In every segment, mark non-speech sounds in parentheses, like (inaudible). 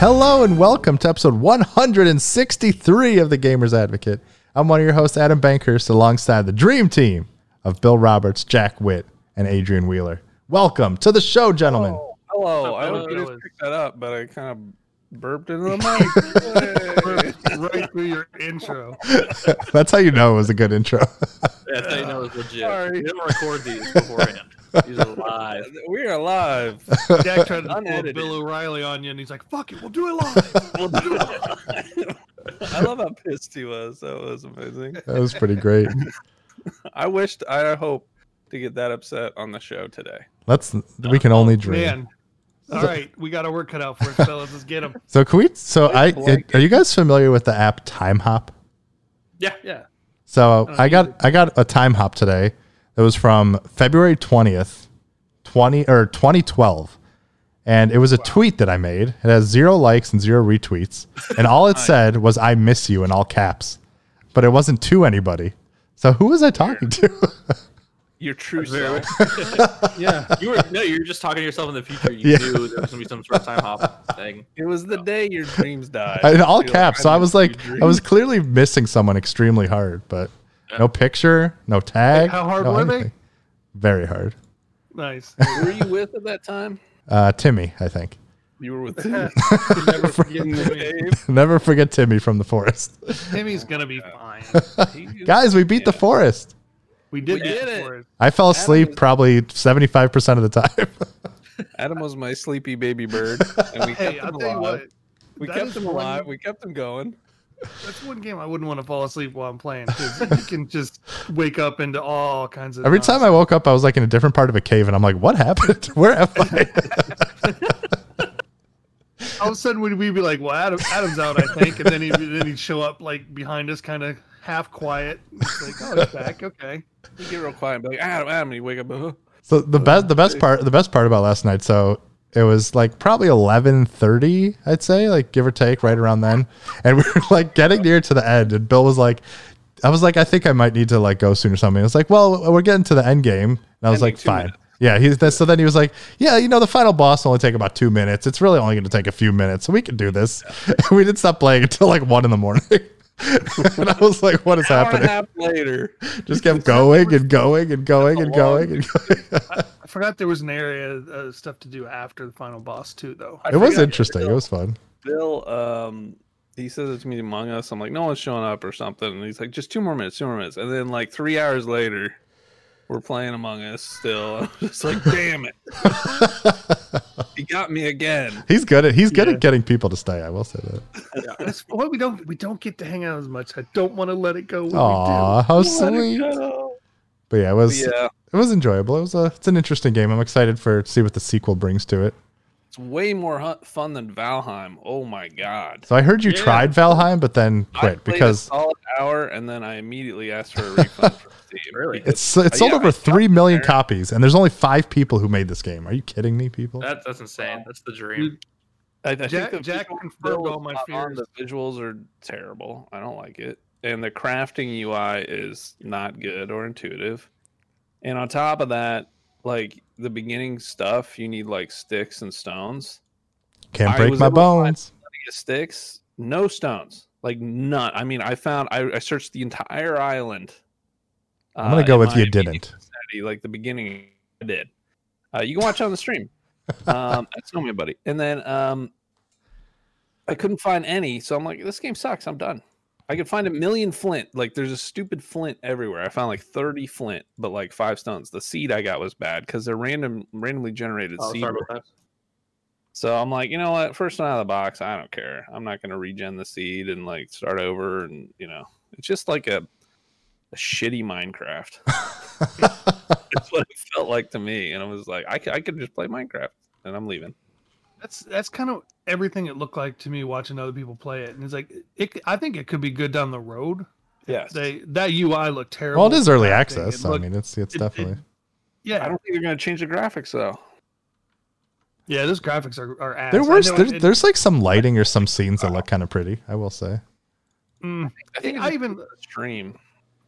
Hello and welcome to episode 163 of the Gamers Advocate. I'm one of your hosts, Adam Bankhurst, alongside the dream team of Bill Roberts, Jack Witt, and Adrian Wheeler. Welcome to the show, gentlemen. Oh, hello. I Hello. hope you just picked that up, but I kind of burped into the (laughs) mic. right through your intro. (laughs) That's how you know it was a good intro. Yeah, that's how you know it's legit. Sorry. We don't record these beforehand. These are live. (laughs) we are alive. Jack tried to pull. Bill O'Reilly on you, and he's like, "Fuck it, we'll do it live." (laughs) We'll do it. I love how pissed he was. That was amazing. that was pretty great. (laughs) I wished, I hope to get that upset on the show today. Let's we can only dream. Man, all right, we got our work cut out for us, fellas. Let's get him. So can we so I blanket. are you guys familiar with the app Timehop? Yeah. Yeah, So I I got I got a time hop today. It was from February twentieth, twenty or twenty twelve, and it was a tweet that I made. It has zero likes and zero retweets, and all it (laughs) said was "I miss you" in all caps, but it wasn't to anybody. So who was I talking to? (laughs) Your true self. (laughs) yeah. You were no, you were just talking to yourself in the future. You Yeah. knew there was gonna be some sort of time hop thing. It was the day your dreams died. in all You're like, caps. So I was like, I was clearly missing someone extremely hard, but no picture, no tag. how hard no were they? Very hard. Nice. Were you with at that time? Uh, Timmy, I think. You were with (laughs) Tim. Could never forget Timmy. (laughs) Never forget Timmy from the forest. Timmy's gonna be fine. (laughs) Guys, we beat the forest. We did, We did it. for. I fell asleep is- probably 75% of the time. Adam was my sleepy baby bird, and we Hey, kept I'll him alive. what. We kept him one- alive. We kept him going. That's one game I wouldn't want to fall asleep while I'm playing because you can just wake up into all kinds of. Every time I woke up, I was like in a different part of a cave, and I'm like, what happened? (laughs) Where am I? (laughs) all of a sudden we'd, we'd be like, "Well, Adam, Adam's out, I think," and then he then he'd show up like behind us, kind of half quiet. It's like, "Oh, he's back. Okay." You get real quiet and be like, Adam, Adam, and you wake up. "Uh-huh." so the best, the best part, the best part about last night. So it was like probably 11:30, I'd say, like give or take, right around then. And we were like getting near to the end, and Bill was like, I was like, I think I might need to like go soon or something. It's like, well, we're getting to the end game, and I was like, fine. minutes. Yeah, he's so then he was like, yeah, you know, the final boss will only take about two minutes. It's really only going to take a few minutes, so we can do this. And (laughs) we didn't stop playing until like one in the morning. (laughs) and I was like, what is Hour and a happening? half later, (laughs) Just kept going and going and going and going and going. (laughs) I forgot there was an area of stuff to do after the final boss too, though. I it was forgot interesting. It was fun. Bill, um, he says it to me among us. I'm like, no one's showing up or something. And he's like, just two more minutes, two more minutes. And then like three hours later, we're playing Among Us still. I'm just like, damn it. He got me again. He's good at he's good Yeah. at getting people to stay. I will say that. That's why we don't we don't get to hang out as much. I don't want to let it go. When Aw, how Let it sweet. But yeah, it was Yeah, it was enjoyable. It was a it's an interesting game. I'm excited for see what the sequel brings to it. It's way more hu- fun than Valheim. Oh my god. So I heard you Yeah. tried Valheim, but then quit played because a solid hour and then I immediately asked for a refund from Steam. Really? because- it's it's Uh, sold yeah, over I three there. copies, and there's only five people who made this game. Are you kidding me, people? That, that's insane. That's the dream. I, I Jack- think the Jack visual confirmed all my not fears. The visuals are terrible. I don't like it, and the crafting UI is not good or intuitive. And on top of that, like the beginning stuff, you need like sticks and stones. Can't I break my able to find- bones. Sticks, no stones, like none. I mean, I found I, I searched the entire island. I'm gonna uh, go with you didn't. Like the beginning, I did. Uh, you can watch on the stream. (laughs) Um, that's no me, buddy. And then um, I couldn't find any, so I'm like, this game sucks. I'm done. I could find a million flint. Like there's a stupid flint everywhere. I found like 30 flint, but like five stones. The seed I got was bad because they're random, randomly generated Oh, seed. sorry about that. So I'm like, you know what? First one out of the box, I don't care. I'm not going to regen the seed and like start over. And you know, it's just like a, a shitty Minecraft. (laughs) (laughs) That's what it felt like to me. And I was like, I could, I could just play Minecraft and I'm leaving. That's that's kind of everything it looked like to me watching other people play it, and it's like it. I think it could be good down the road. Yes. They that UI looked terrible. Well, it is early access. It So, I mean, it's it's it- definitely. it- yeah, I don't think they're going to change the graphics though. yeah. Those graphics are are ass. There I was there's, it- there's like some lighting or some scenes that look kind of pretty. I will say. mm, I think I it's even stream.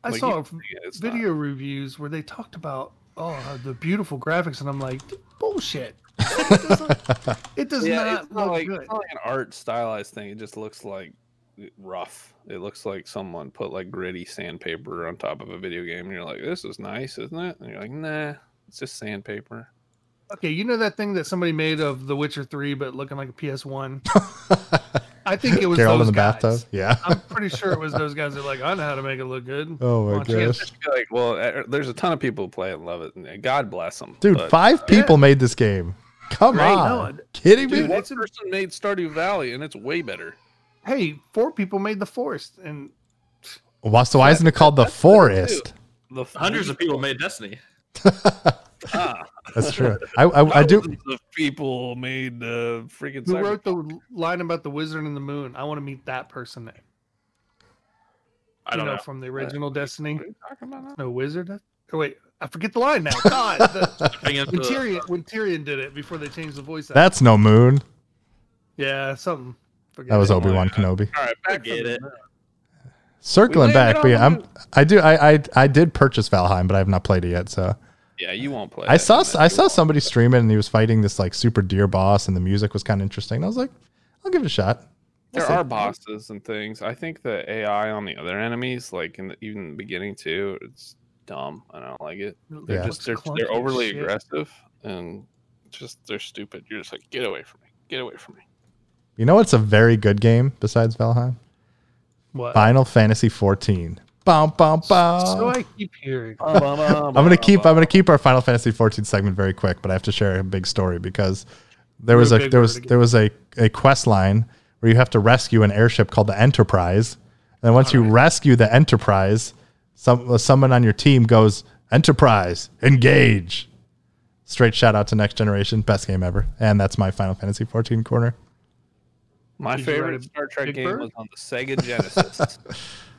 I Like, saw you- it's not- video reviews where they talked about oh, uh, the beautiful graphics, and I'm like, bullshit. (laughs) It, doesn't- it does yeah, not it's look not like good. it's not like an art stylized thing. It just looks like rough. It looks like someone put like gritty sandpaper on top of a video game, and you're like, "This is nice, isn't it?" And you're like, "Nah, it's just sandpaper." Okay, you know that thing that somebody made of The Witcher 3, but looking like a PS1? (laughs) I think it was Carol in those the guys. bathtub. Yeah. I'm pretty sure it was those guys that are like, I know how to make it look good. Oh my Watch gosh. Just (laughs) like, well, uh, there's a ton of people who play it and love it, and God bless them. Dude, but, five people made this game. Come Great. on. No, Kidding me? Dude, one person made Stardew Valley, and it's way better. Hey, four people made The Forest, and Why, so why isn't it called the forest? The Hundreds of people made Destiny. (laughs) Ah, (laughs) That's true. I, I, I do. thousands people made uh, freaking. who Cyberpunk. wrote the line about the wizard and the moon? I want to meet that person. I you don't know, know. from the original Destiny. What are you talking about now? No wizard. Oh wait, I forget the line now. (laughs) God, the, when Tyrion when Tyrion did it before they changed the voice. Out. That's no moon. yeah, something. Forget That was. Obi Wan Kenobi. All right, I back get it. the- Circling back, but yeah, I'm. I do. I, I I did purchase Valheim, but I have not played it yet. So Yeah, you won't play. I saw then I saw somebody stream it, and he was fighting this like super deer boss, and the music was kind of interesting. And I was like, I'll give it a shot. There We'll see. are bosses and things. I think the AI on the other enemies, like in the, even in the beginning too, it's dumb. I don't like it. They're Yeah. just they're, they're overly shit. aggressive and just they're stupid. You're just like get away from me, get away from me. You know what's a very good game besides Valheim? What? Final Fantasy 14. Bum, bum, bum. So I keep hearing. (laughs) I'm gonna keep I'm gonna keep our Final Fantasy 14 segment very quick, but I have to share a big story because there was Real a there was again. there was a, a quest line where you have to rescue an airship called the Enterprise. And once you rescue the Enterprise, some someone on your team goes, Enterprise, engage. Straight shout out to Next Generation, best game ever. And that's my Final Fantasy 14 corner. My Did favorite Star Trek Big game Bird? was on the Sega Genesis, (laughs)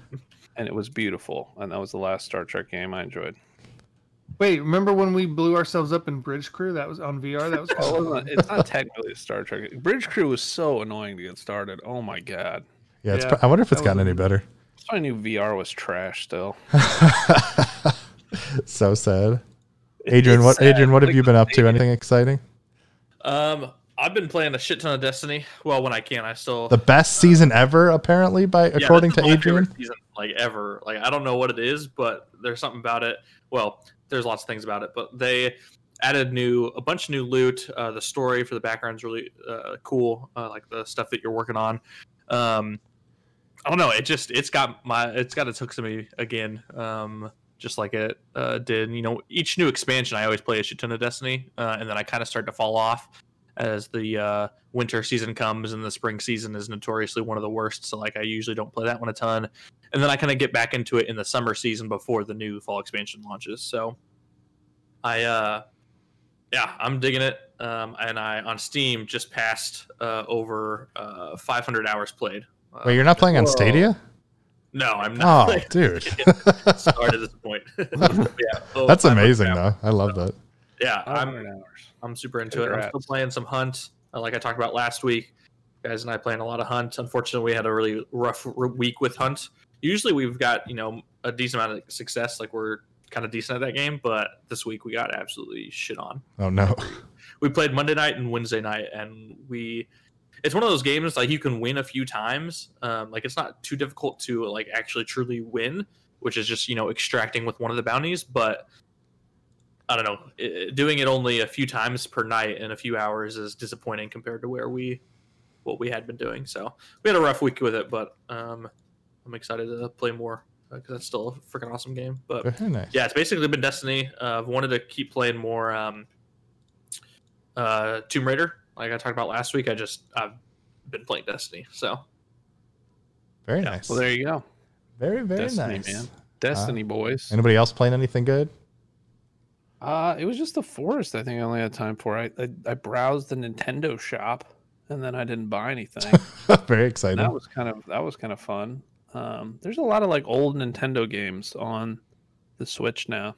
and it was beautiful. And that was the last Star Trek game I enjoyed. Wait, remember when we blew ourselves up in Bridge Crew? That was on VR. That was (laughs) cool. wasn't- it's not technically a Star Trek. Bridge Crew was so annoying to get started. Oh my god! Yeah, it's Yeah, pro- I wonder if it's that was gotten any better. I knew VR was trash still. (laughs) so sad. Adrian, what sad. Adrian, what have Like, you been up to? Anything exciting? Um, I've been playing a shit ton of Destiny. Well, when I can, I still. The best season ever, apparently, by Yeah, according to Adrian. season, like ever. Like I don't know what it is, but there's something about it. Well, there's lots of things about it, but they added new a bunch of new loot. Uh, the story for the background's really uh, cool. Uh, like the stuff that you're working on. Um, I don't know. It just it's got my it's got its hooks to me again. Um, just like it uh, did. You know, each new expansion, I always play a shit ton of Destiny, uh, and then I kind of start to fall off as the uh, winter season comes and the spring season is notoriously one of the worst. So like I usually don't play that one a ton, and then I kind of get back into it in the summer season before the new fall expansion launches. So I uh, yeah, I'm digging it. Um, and I on Steam just passed uh, over uh, 500 hours played. Uh, Wait, you're not playing on Whoa. Stadia? no, I'm not. Oh, playing. (laughs) dude, Started at this point. (laughs) yeah, (laughs) oh, that's amazing, though. I love that. Yeah, I'm hours. I'm super into it. I'm still playing some Hunt, uh, like I talked about last week. Guys and I playing a lot of Hunt. Unfortunately, we had a really rough week with Hunt. Usually, we've got you know a decent amount of success. Like we're kind of decent at that game, but this week we got absolutely shit on. Oh no, We played Monday night and Wednesday night, and we. It's one of those games like you can win a few times. Um, like it's not too difficult to like actually truly win, which is just you know extracting with one of the bounties. But I don't know, doing it only a few times per night in a few hours is disappointing compared to where we what we had been doing. So we had a rough week with it, but um, I'm excited to play more because that's still a freaking awesome game. But nice. yeah, it's basically been Destiny. Uh, I've wanted to keep playing more um, uh, Tomb Raider, like I talked about last week. I just I've been playing Destiny, so very yeah. nice. Well, there you go. very very Destiny, nice. man. Destiny boys. Anybody else playing anything good? Uh, it was just the forest. I think I only had time for. I I, I browsed the Nintendo shop, and then I didn't buy anything. (laughs) very exciting. that was kind of that was kind of fun. Um, there's a lot of like old Nintendo games on the Switch now.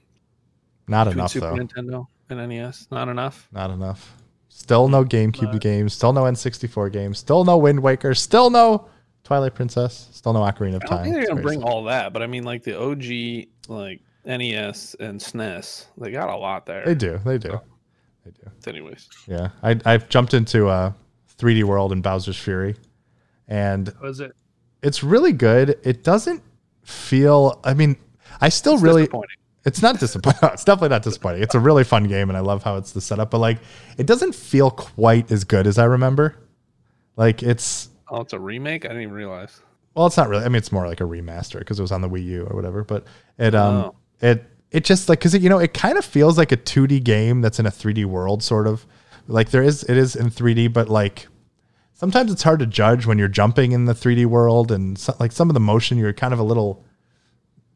Not Between enough Super though. Nintendo and NES, not enough. Not enough. Still no GameCube games. Still no N64 games. Still no Wind Waker. Still no Twilight Princess. Still no Ocarina of Time. I don't think they're gonna bring all that, but I mean, like the OG, like NES and SNES. They got a lot there. They do. They do. They do. Anyways, Yeah. I I've jumped into uh 3D World and Bowser's Fury, and Was it? it's really good. It doesn't feel. I mean, I still really. It's not disappointing. (laughs) it's definitely not disappointing. It's a really fun game, and I love how it's the setup. But like, it doesn't feel quite as good as I remember. Like it's Oh, it's a remake. I didn't even realize. well, it's not really. I mean, it's more like a remaster because it was on the Wii U or whatever. But it um Oh. It it just like because you know it kind of feels like a 2D game that's in a 3D world, sort of. Like there is it is in 3D, but like sometimes it's hard to judge when you're jumping in the 3D world and so, like some of the motion you're kind of a little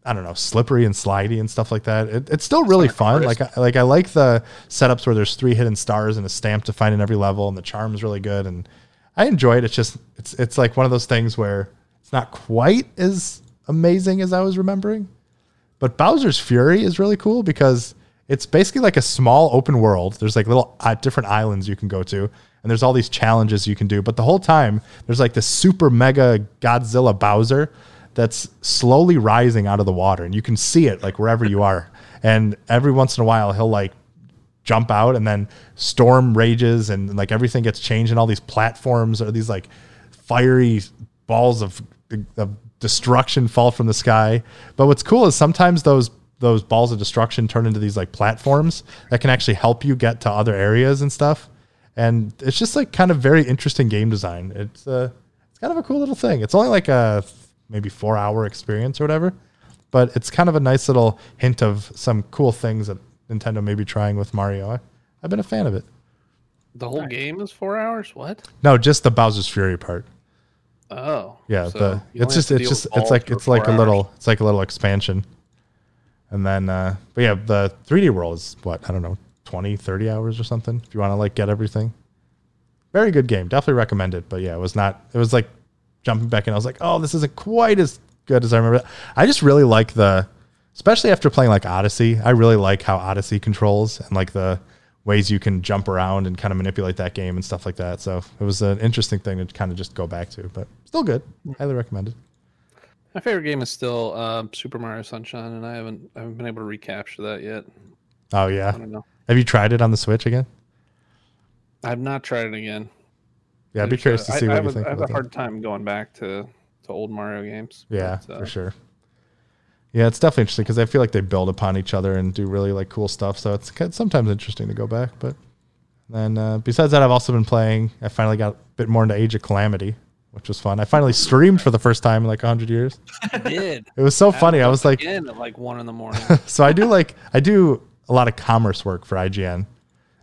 I don't know, slippery and slidey and stuff like that. It, it's still really fun. Like I, like I like the setups where there's three hidden stars and a stamp to find in every level, and the charm is really good, and I enjoy it. It's just it's it's like one of those things where it's not quite as amazing as I was remembering. But Bowser's Fury is really cool because it's basically like a small open world. There's like little uh, different islands you can go to, and there's all these challenges you can do. But the whole time, there's like this super mega Godzilla Bowser that's slowly rising out of the water, and you can see it like wherever you are. And every once in a while, he'll like jump out, and then storm rages, and like everything gets changed, and all these platforms are these like fiery balls of, of destruction fall from the sky. But what's cool is sometimes those those balls of destruction turn into these like platforms that can actually help you get to other areas and stuff. And it's just like kind of very interesting game design. It's uh it's kind of a cool little thing. It's only like a maybe four hour experience or whatever, but it's kind of a nice little hint of some cool things that Nintendo may be trying with Mario. I, I've been a fan of it. The whole game is four hours. What? No, just the Bowser's Fury part. Oh, Yeah, so the it's just it's just it's like it's like a little hours. it's like a little expansion. And then uh but yeah, the 3D world is what, I don't know, 20, 30 hours or something if you want to like get everything. Very good game. Definitely recommend it, but yeah, it was not it was like jumping back in. I was like, "Oh, this isn't quite as good as I remember." I just really like the especially after playing like Odyssey. I really like how Odyssey controls and like the ways you can jump around and kind of manipulate that game and stuff like that. So, it was an interesting thing to kind of just go back to, but still good. Highly recommended. My favorite game is still um, Super Mario Sunshine, and I haven't I haven't been able to recapture that yet. Oh I yeah. don't know. Have you tried it on the Switch again? I've not tried it again. Yeah, I'd be curious uh, to see I, what I you think I have a that. hard time going back to to old Mario games. Yeah, but, uh, for sure. Yeah, it's definitely interesting because I feel like they build upon each other and do really like cool stuff. So it's kind- sometimes interesting to go back. But then uh, besides that, I've also been playing. I finally got a bit more into Age of Calamity, which was fun. I finally streamed for the first time in like hundred years. I did. (laughs) It was so funny. I was like, again at like one in the morning. (laughs) so I do like I do a lot of commerce work for IGN,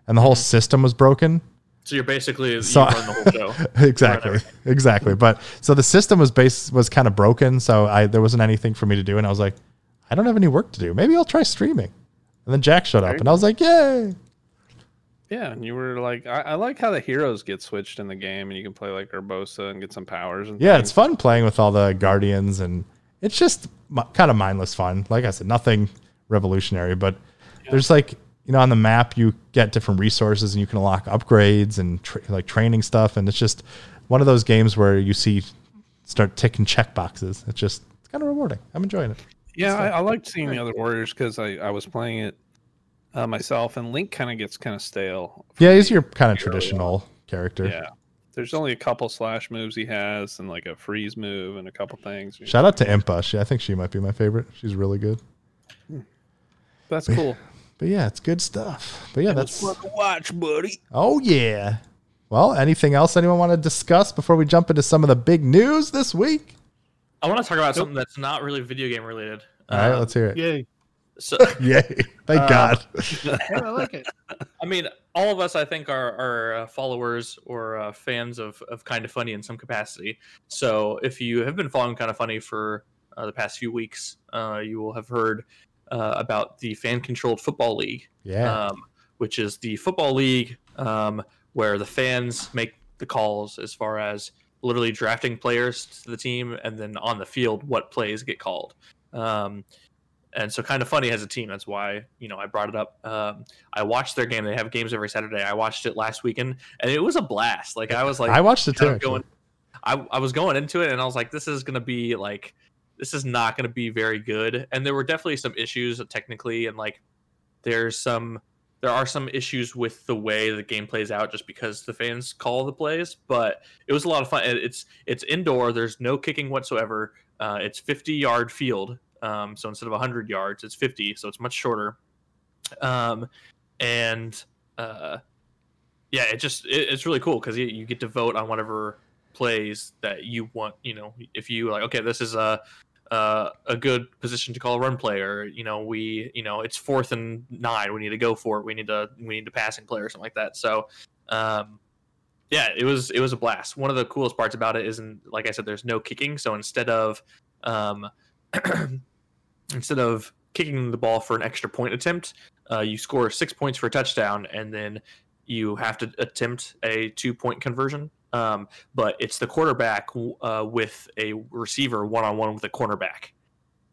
and the whole system was broken. So you're basically So- you run the whole show. (laughs) exactly exactly but so the system was base was kind of broken so i there wasn't anything for me to do and i was like i don't have any work to do maybe i'll try streaming and then jack showed up and i was like yay yeah, and you were like, I, I like how the heroes get switched in the game, and you can play like Urbosa and get some powers. And yeah things. it's fun playing with all the guardians and it's just m- kind of mindless fun like i said nothing revolutionary but there's like you know on the map you get different resources and you can unlock upgrades and tra- like training stuff and it's just one of those games where you see start ticking check boxes it's just it's kind of rewarding i'm enjoying it Yeah, I, I liked seeing the other warriors because I, I was playing it uh, myself, and Link kind of gets kind of stale. Yeah, he's your kind of early on. traditional character. Yeah, there's only a couple slash moves he has, and like a freeze move, and a couple things. Shout out to Impa. She, I think she might be my favorite. She's really good. That's (laughs) cool. But yeah, it's good stuff. But yeah, that's to watch, buddy. oh yeah. Well, anything else anyone want to discuss before we jump into some of the big news this week? I want to talk about something that's not really video game related. All right, Um, let's hear it. Yay. So, (laughs) Yay! Thank Uh, God. (laughs) Yeah, I like it. I mean, all of us, I think, are, are uh, followers or uh, fans of, of Kind of Funny in some capacity. So if you have been following Kind of Funny for uh, the past few weeks, uh, you will have heard uh, about the fan controlled football league, Yeah. um, which is the football league um, where the fans make the calls as far as literally drafting players to the team and then on the field what plays get called. Um, and so kind of funny as a team. That's why you know I brought it up. Um, I watched their game. They have games every Saturday. I watched it last weekend, and it was a blast. Like I was like, I watched it too. kind of actually. going. I, I was going into it, and I was like, this is gonna be like this is not going to be very good. And there were definitely some issues technically, and like there's some there are some issues with the way the game plays out just because the fans call the plays. But it was a lot of fun. It's it's indoor. There's no kicking whatsoever. Uh, it's 50 yard field. Um, so instead of 100 yards, it's 50. So it's much shorter. Um, and uh, yeah, it just it, it's really cool because you, you get to vote on whatever plays that you want. You know, if you like, okay, this is a uh, a good position to call a run play, or you know, we you know it's fourth and nine, we need to go for it. We need to we need to passing play or something like that. So. Um, yeah, it was it was a blast. One of the coolest parts about it isn't like I said, there's no kicking. So instead of um, (clears throat) instead of kicking the ball for an extra point attempt, uh, you score six points for a touchdown, and then you have to attempt a two point conversion. Um, but it's the quarterback uh, with a receiver one on one with a cornerback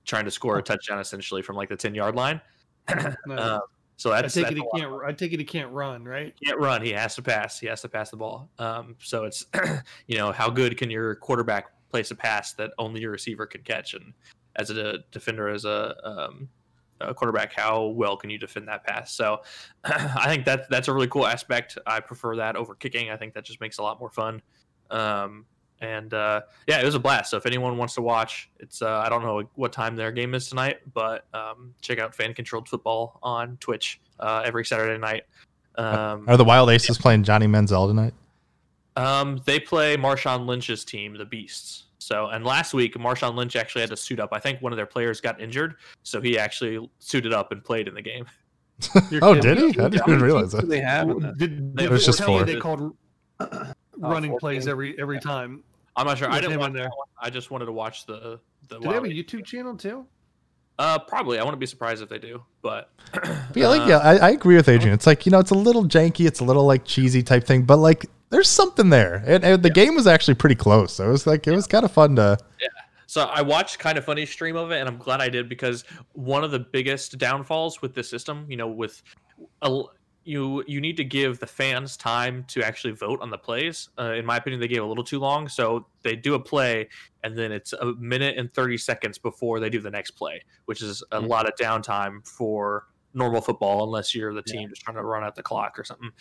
trying to score a touchdown essentially from like the 10 yard line. (clears throat) No. Uh, so I take that's it he can't. I take it he can't run, right? He can't run. He has to pass. He has to pass the ball. Um, so it's, (clears throat) you know, how good can your quarterback place a pass that only your receiver can catch? And as a defender, as a, um, a quarterback, how well can you defend that pass? So (clears throat) I think that that's a really cool aspect. I prefer that over kicking. I think that just makes a lot more fun. Um, and uh, yeah, it was a blast. So if anyone wants to watch, it's uh, I don't know what time their game is tonight, but um, check out Fan Controlled Football on Twitch uh, every Saturday night. Um, Are the Wild Aces playing Johnny Manziel tonight? um, they play Marshawn Lynch's team, the Beasts. So, and last week, Marshawn Lynch actually had to suit up. I think one of their players got injured, so he actually suited up and played in the game. (laughs) Oh, kidding. did he? I didn't even realize that. they have? in Well, Did, It did was just tell four. They called running plays 14. every every time. I'm not sure. I didn't him watch in there. I just wanted to watch the the. Do they have a Wild- YouTube channel too? Uh, probably. I wouldn't be surprised if they do, but But yeah, like uh, yeah, I, I agree with Adrian. It's like you know, it's a little janky, it's a little like cheesy type thing, but like there's something there, and, and the game was actually pretty close. So it was like it was kind of fun to. Yeah. So I watched kind of funny stream of it, and I'm glad I did because one of the biggest downfalls with this system, you know, with a, you you need to give the fans time to actually vote on the plays. Uh, in my opinion, they gave a little too long. So they do a play, and then it's a minute and 30 seconds before they do the next play, which is a Mhm. lot of downtime for normal football, unless you're the team just trying to run out the clock or something.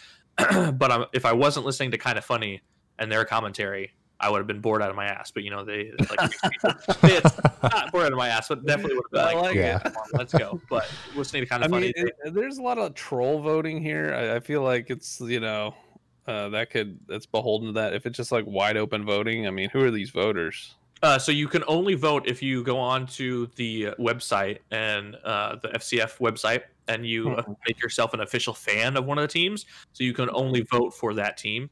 (clears throat) but um, if I wasn't listening to kind of funny and their commentary, I would have been bored out of my ass. But you know, they like (laughs) it's not bored out of my ass, but definitely would have I been like, like Yeah. on, let's go. But listening to kind I of funny, mean, it, there's a lot of troll voting here. I, I feel like it's you know uh, that could that's beholden to that. If it's just like wide open voting, I mean, who are these voters? Uh, so you can only vote if you go on to the website and uh, the FCF website, and you Mhm. make yourself an official fan of one of the teams. So you can only vote for that team.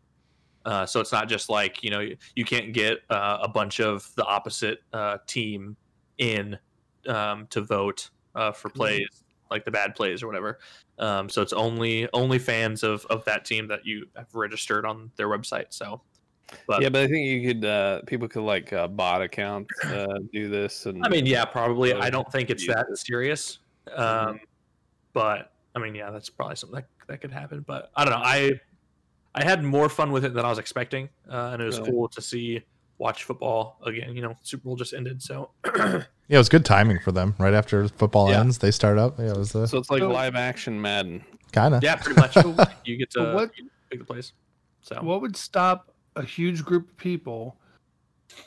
Uh, so it's not just like you know you, you can't get uh, a bunch of the opposite uh, team in um, to vote uh, for plays like the bad plays or whatever. Um, so it's only only fans of of that team that you have registered on their website. So, but yeah, but I think you could uh, people could like uh, bot accounts (clears throat) uh, do this. And I mean, yeah, probably. I don't think it's that it. serious. Um, but I mean, yeah, that's probably something that, that could happen. But I don't know. I I had more fun with it than I was expecting, uh, and it was Really? cool to see watch football again. You know, Super Bowl just ended, so (clears throat) Yeah, it was good timing for them. Right after football Yeah. ends, they start up. Yeah, it was uh, so it's like So- live action Madden. kind of. yeah, pretty much. (laughs) you get to But what- pick the place. So What would stop a huge group of people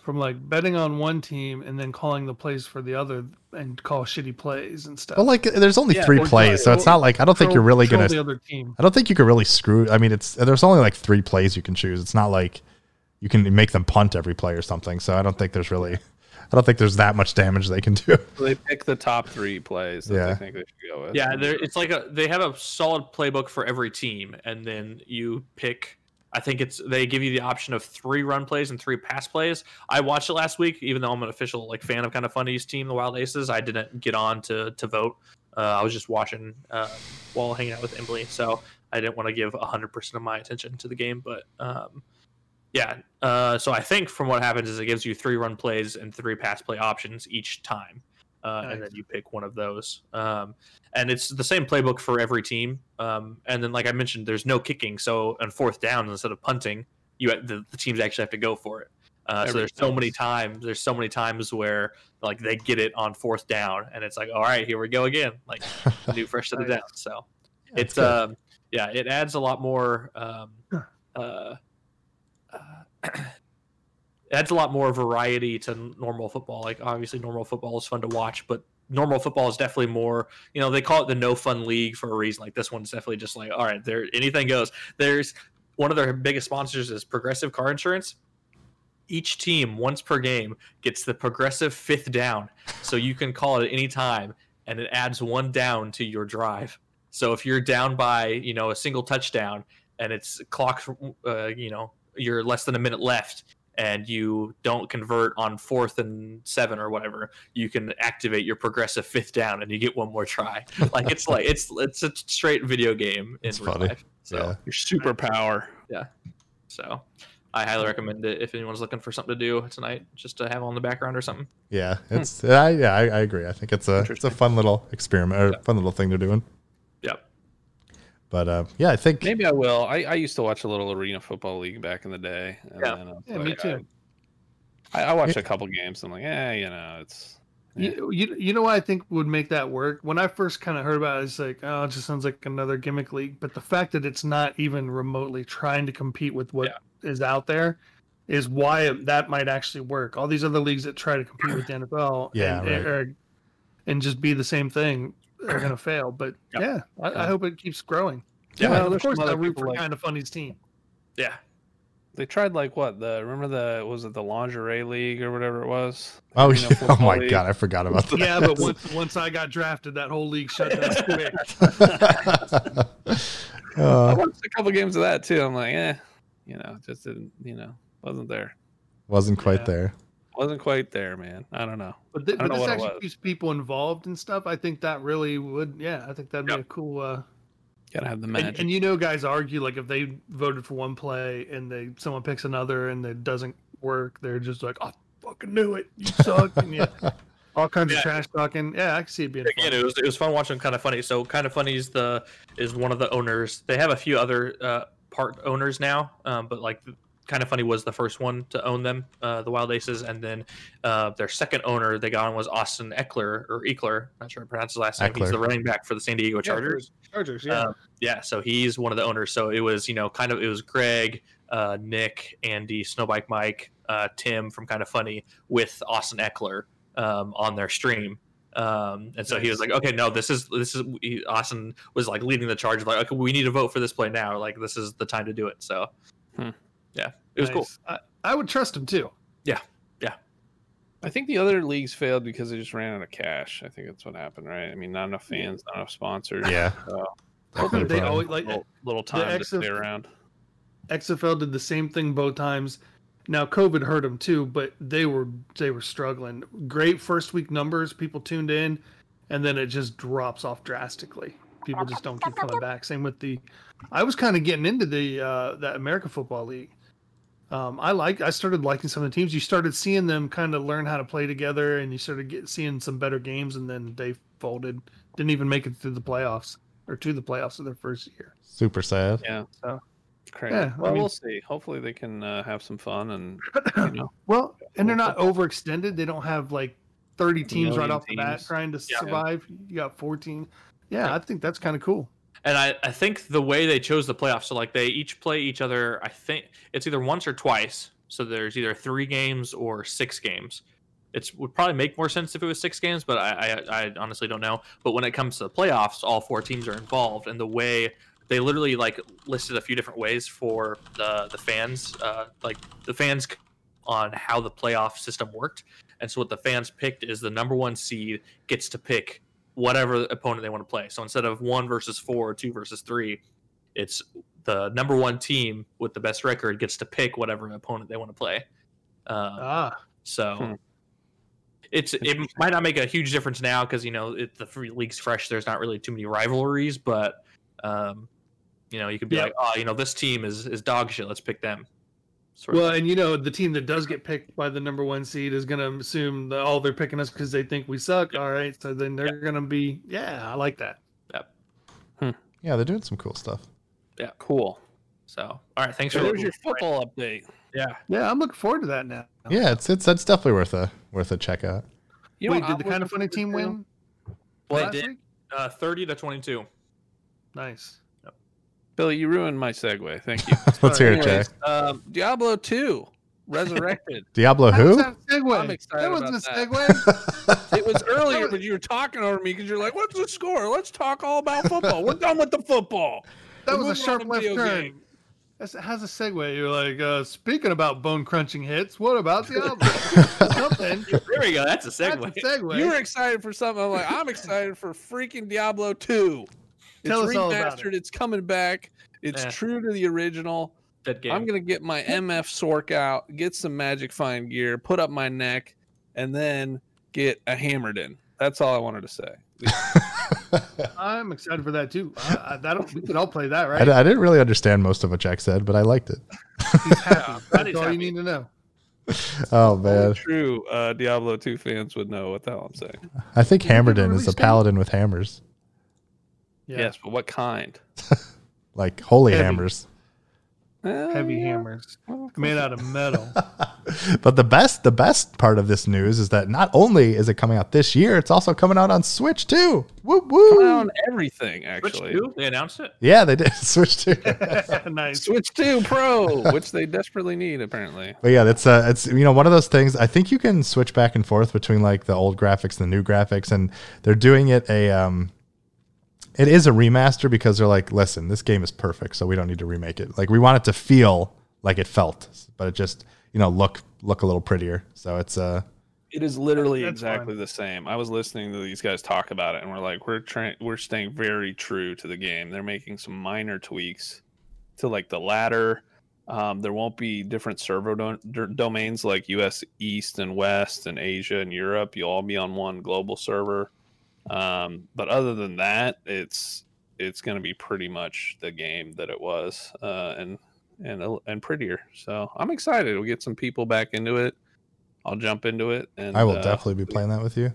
from like betting on one team and then calling the plays for the other and call shitty plays and stuff? Well, like there's only Yeah, three or plays, so it's not like I don't think you're really gonna. the other team. I don't think you could really screw. I mean, it's there's only like three plays you can choose. It's not like you can make them punt every play or something. So I don't think there's really. I don't think there's that much damage they can do. So (laughs) they pick the top three plays that Yeah. they think they should go with. yeah, there it's like a they have a solid playbook for every team, and then you pick. I think it's they give you the option of three run plays and three pass plays. I watched it last week, even though I'm an official like fan of kind of funny's team, the Wild Aces. I didn't get on to to vote. Uh, I was just watching uh, while hanging out with Emily, so I didn't want to give 100 percent of my attention to the game. But um, yeah, uh, so I think from what happens is it gives you three run plays and three pass play options each time, uh, and then you pick one of those. Um, and it's the same playbook for every team. Um, and then, like I mentioned, there's no kicking, so on fourth down instead of punting, you the, the teams actually have to go for it. Uh, so there's so many times. There's so many times where like they get it on fourth down, and it's like, all right, here we go again, like (laughs) new fresh to the Nice. down. So That's it's um yeah, it adds a lot more um uh, (clears throat) uh adds a lot more variety to normal football. Like obviously normal football is fun to watch, but normal football is definitely more you know they call it the no fun league for a reason. Like this one's definitely just like all right there anything goes. There's one of their biggest sponsors is progressive car insurance. Each team once per game gets the progressive fifth down. So you can call it at any time and it adds one down to your drive. So if you're down by you know a single touchdown and it's clock uh, you know you're less than a minute left and you don't convert on fourth and seven or whatever you can activate your progressive fifth down and you get one more try (laughs) like it's like it's it's a straight video game in It's real funny. life so Yeah. Your superpower. Yeah. So I highly recommend it if anyone's looking for something to do tonight, just to have on the background or something. Yeah, it's I, yeah, I, I agree. I think it's a it's a fun little experiment or Yeah. fun little thing they're doing. Yep. But uh, yeah, I think Maybe I will. I, I used to watch a little arena football league back in the day. And Yeah. then I was me too. I, I watched a couple games. I'm like, yeah, you know, it's You, you, you know what I think would make that work? When I first kind of heard about it, it's like, oh, it just sounds like another gimmick league. But the fact that it's not even remotely trying to compete with what is out there is why it, that might actually work. All these other leagues that try to compete with the NFL Yeah, and, right. or- and just be the same thing are going to fail. But Yep. yeah, I, I hope it keeps growing. Yeah, well, of there's course, some I other root for like- kind of funny's team. Yeah. they tried like what the remember the was it the lingerie league or whatever it was? oh, Arena yeah, (laughs) oh my league. god, I forgot about that. Yeah, but once (laughs) once I got drafted, that whole league shut down quick. (laughs) I uh, watched a couple games of that too. I'm like, eh, you know, just didn't, you know, wasn't there. wasn't quite Yeah. there. Wasn't quite there, man. I don't know. But, th- I don't but know this what actually keeps people involved and stuff. I think that really would. Yeah, I think that'd be a cool. Uh, Gotta have the and, magic. and you know, guys argue like if they voted for one play and they someone picks another and it doesn't work, they're just like, "I fucking knew it, you suck," and yeah, (laughs) all kinds Yeah. of trash talking. Yeah, I can see it being Again, fun. it was it was fun watching kind of funny. So kind of funny is the is one of the owners. They have a few other uh, part owners now, um, but like kind of funny was the first one to own them, uh, the Wild Aces, and then uh, their second owner they got on was Austin Ekeler or Ekeler. Not sure how to pronounce his last name. He's the running back for the San Diego Yeah, Chargers. Chargers, yeah. Um, yeah, so he's one of the owners. So it was, you know, kind of it was Greg, uh, Nick, Andy, Snowbike Mike, uh, Tim from Kind of Funny with Austin Ekeler um, on their stream. Um, and so he was like, okay, no, this is this is he, Austin was like leading the charge of like, okay, we need to vote for this play now. Like this is the time to do it. So Hmm. yeah, it was cool. I, I would trust him too. Yeah. Yeah. I think the other leagues failed because they just ran out of cash. I think that's what happened, right? I mean, not enough fans, not enough sponsors. Yeah, So, definitely They problem. always like little, little time to XF stay around. XFL did the same thing both times. Now COVID hurt them too, but they were they were struggling. Great first week numbers, people tuned in, and then it just drops off drastically. People just don't keep coming back. Same with the, I was kind of getting into the uh, that American Football League. Um, I like I started liking some of the teams. You started seeing them kind of learn how to play together, and you started get, seeing some better games. And then they folded, didn't even make it through the playoffs or to the playoffs of their first year. super sad. Yeah. So crazy. Yeah, I well, mean- we'll see. Hopefully, they can uh, have some fun and you know. (clears throat) Well, and they're not overextended. They don't have like 30 teams right Million off the bat trying to Yeah. survive. You got 14. Yeah, I think that's kind of cool. And I, I think the way they chose the playoffs, so like they each play each other, I think it's either once or twice. So there's either three games or six games. It would probably make more sense if it was six games, but I, I, I honestly don't know. But when it comes to the playoffs, all four teams are involved, and the way they literally like listed a few different ways for the the fans, uh, like the fans on how the playoff system worked. And so what the fans picked is the number one seed gets to pick whatever opponent they want to play. So instead of one versus four or two versus three, it's the number one team with the best record gets to pick whatever opponent they want to play. Uh, Ah, so Hmm. it's it might not make a huge difference now because you know it, the free league's fresh. There's not really too many rivalries, but um, you know you could be Yeah. like, oh, you know this team is is dog shit. Let's pick them. Sort of well, and you know, the team that does get picked by the number one seed is going to assume that, oh, they're picking us because they think we suck. All right. So then they're going to be, yeah, I like that. Yep. Yeah, they're doing some cool stuff. Yeah, cool. So, all right, thanks for So there's the- your football update. Yeah, Yeah, I'm looking forward to that now. Yeah, it's it's it's definitely worth a worth a check out. You know Wait, did the kind of funny team win? Well, they did. uh, thirty to twenty-two. Nice. Billy, you ruined my segue. Thank you. (laughs) Let's hear it, Jay. Um, Diablo 2 Resurrected. (laughs) Diablo who? that segue? I'm excited that wasn't about a that. segue. (laughs) it was earlier, but you were talking over me because you're like, "What's the score? Let's talk all about football. We're done with the football." that We're was a moving sharp left video turn. game. That's, how's a segue? You're like, uh, speaking about bone crunching hits, what about Diablo? Something. There we go. That's a That's segue. a segue. You were excited for something. I'm like, I'm excited for freaking Diablo 2. Tell it's us all about remastered. It's coming back. It's Eh. true to the original. That game. I'm gonna get my MF Sorc out, get some Magic Find gear, put up my neck, and then get a Hammerdin. That's all I wanted to say. (laughs) I'm excited for that too. I, I, that we could all play that, I, right? d- I didn't really understand most of what Jack said, but I liked it. He's happy. (laughs) That's all happy. you need to know. (laughs) Oh Only man, true uh, Diablo 2 fans would know what the hell I'm saying. I think Did they give a Hammerdin is a date? paladin with hammers, Yeah. Yes, but what kind? (laughs) like holy Heavy. hammers. Uh, Heavy hammers made out of metal. (laughs) But the best, the best part of this news is that not only is it coming out this year, it's also coming out on Switch too. Woo coming woo! out on everything Switch actually. two? They announced it. Yeah, they did (laughs) Switch too. nice. Switch 2 Pro, which they desperately need apparently. But yeah, that's uh, it's you know one of those things. I think you can switch back and forth between like the old graphics and the new graphics, and they're doing it a um, it is a remaster because they're like, listen, this game is perfect, so we don't need to remake it. Like we want it to feel like it felt, but it just you know look look a little prettier. So it's uh It is literally That's exactly the same. I was listening to these guys talk about it, and we're like, we're trying, we're staying very true to the game. They're making some minor tweaks to like the ladder. Um, there won't be different server do- d- domains like U.S. East and West and Asia and Europe. You'll all be on one global server. Um, but other than that, it's it's going to be pretty much the game that it was, uh, and and and prettier. So I'm excited. We'll get some people back into it. I'll jump into it, and I will uh, definitely be playing that with you.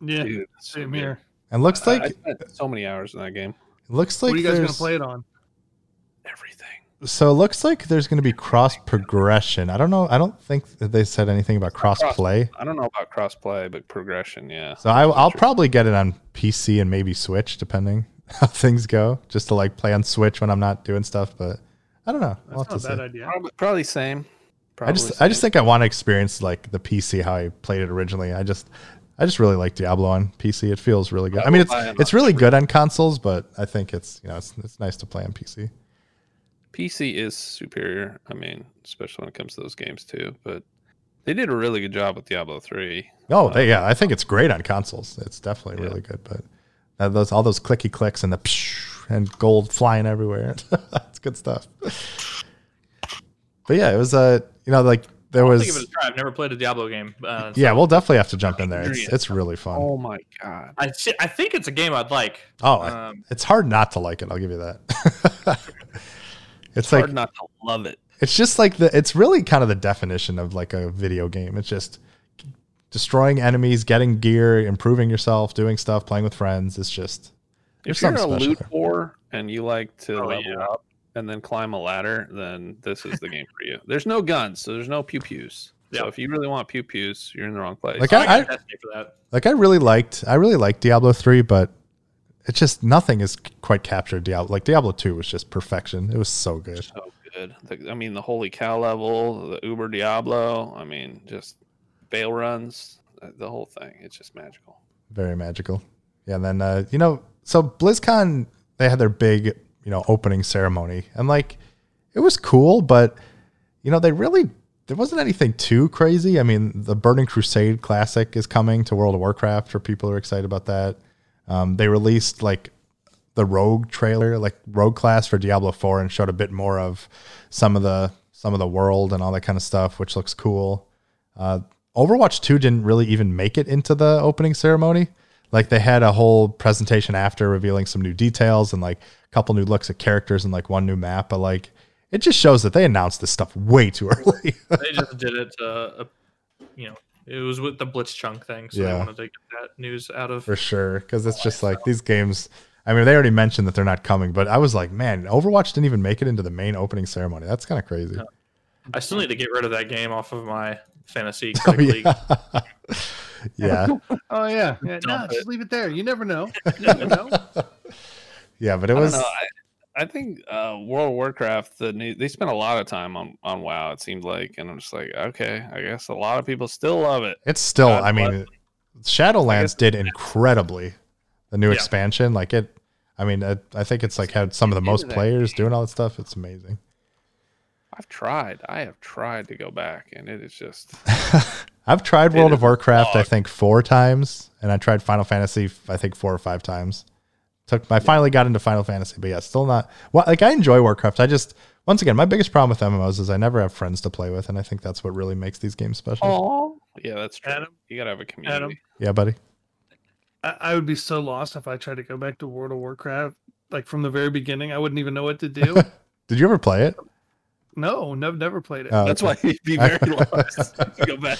Yeah, Dude, it's so same here. And looks like I spent so many hours in that game. looks like what are you guys gonna play it on? Everything. So it looks like there's going to be cross progression. I don't know. I don't think that they said anything about cross play. I don't know about crossplay, but progression, yeah. So I, I'll probably get it on PC and maybe Switch, depending (laughs) how things go, just to like play on Switch when I'm not doing stuff. But I don't know. I'll That's not a bad see. idea. Probably, probably same. I just I just think I want to experience like the PC how I played it originally. I just I just really like Diablo on PC. It feels really good. I I mean, it's it's really good on consoles, but I think it's you know it's it's nice to play on PC. PC is superior. I mean, especially when it comes to those games too. But they did a really good job with Diablo three. Oh, they, yeah, I think it's great on consoles. It's definitely Yeah. really good. But uh, those all those clicky clicks and the psh, and gold flying everywhere. (laughs) It's good stuff. But yeah, it was uh you know like there I'll was give it a try. I've never played a Diablo game. Uh, yeah so we'll definitely have to jump in there. It's it's really fun. Oh my god! I I think it's a game I'd like. Oh, I- Um, it's hard not to like it. I'll give you that. (laughs) it's It's like hard not to love it. it's just like the it's really kind of the definition of like a video game. It's just destroying enemies, getting gear, improving yourself, doing stuff, playing with friends. It's just If There's you're a something special loot there. whore and you like to Oh, level yeah. up and then climb a ladder, then this is the game for you. There's no guns, so there's no pew pews. So Yeah. if you really want pew pews, you're in the wrong place. Like, so I- I, got a test for that. like I really liked I really liked Diablo 3, but it's just nothing is quite captured Diablo. Like Diablo 2 was just perfection. It was so good. so good. The- I mean, the holy cow level, the Uber Diablo. I mean, just Baal runs, uh, the whole thing. It's just magical. Very magical. Yeah, and then uh, you know, so BlizzCon they had their big, you know, opening ceremony. And like it was cool, but you know, they really there wasn't anything too crazy. I mean, the Burning Crusade Classic is coming to World of Warcraft for people who are excited about that. Um, they released like the Rogue trailer, like Rogue class for Diablo 4 and showed a bit more of some of the some of the world and all that kind of stuff, which looks cool. Uh, Overwatch 2 didn't really even make it into the opening ceremony. Like they had a whole presentation after revealing some new details and like a couple new looks at characters and like one new map, but like it just shows that they announced this stuff way too (laughs) early. They just did it. Uh, uh, you know, it was with the Blitzchung thing, so Yeah. they wanted to get that news out of. for sure because it's just like these games I mean, they already mentioned that they're not coming, but I was like, man, Overwatch didn't even make it into the main opening ceremony. That's kind of crazy. I still need to get rid of that game off of my fantasy (laughs) Oh, Click League. yeah. (laughs) yeah. (laughs) Oh yeah, yeah. No, Dump just leave it there. You never know. You never know. Yeah, but it I was don't know. I, I think uh, World of Warcraft, the new, they spent a lot of time on on WoW. It seemed like, and I'm just like, okay, I guess a lot of people still love it. it's still God I mean Shadowlands did incredibly. The new Yeah. expansion, like it I mean, I, I think it's like had some of the most players doing all that stuff. It's amazing. I've tried. I have tried to go back, and it is just (laughs) I've tried World of Warcraft, I think, four times, and I tried Final Fantasy, I think, four or five times. Took I finally got into Final Fantasy, but yeah, still not. Well, like I enjoy Warcraft. I just once again, my biggest problem with MMOs is I never have friends to play with, and I think that's what really makes these games special. oh yeah, that's true. Adam? you gotta have a community. Yeah, buddy. I, I would be so lost if I tried to go back to World of Warcraft like from the very beginning. I wouldn't even know what to do. (laughs) Did you ever play it? no, never, never played it. Oh, That's okay. why you'd be very (laughs) lost. if go back.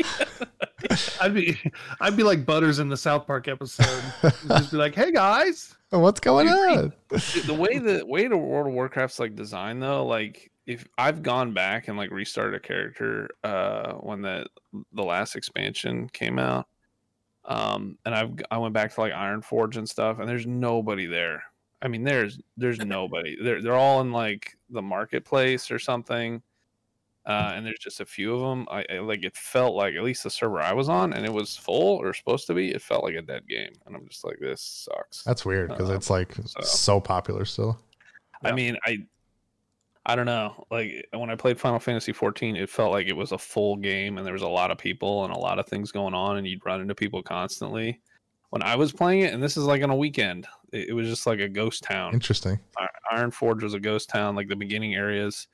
(laughs) I'd be, I'd be like Butters in the South Park episode. Just be like, "Hey guys, What's going Dude, on? The way the way the World of Warcraft's like designed though, like if I've gone back and like restarted a character uh when the the last expansion came out, um, and I've I went back to like Iron Forge and stuff, and there's nobody there. I mean, there's there's nobody. They're they're all in like the marketplace or something. Uh, and there's just a few of them. I, I like it felt like at least the server I was on, and it was full or supposed to be. It felt like a dead game, and I'm just like, this sucks. That's weird because Uh, it's like so- so popular still. I Yeah. mean, I I don't know. Like when I played Final Fantasy 14, it felt like it was a full game and there was a lot of people and a lot of things going on and you'd run into people constantly. When I was playing it, and this is like on a weekend, it, it was just like a ghost town. Interesting. Iron Forge was a ghost town, like the beginning areas.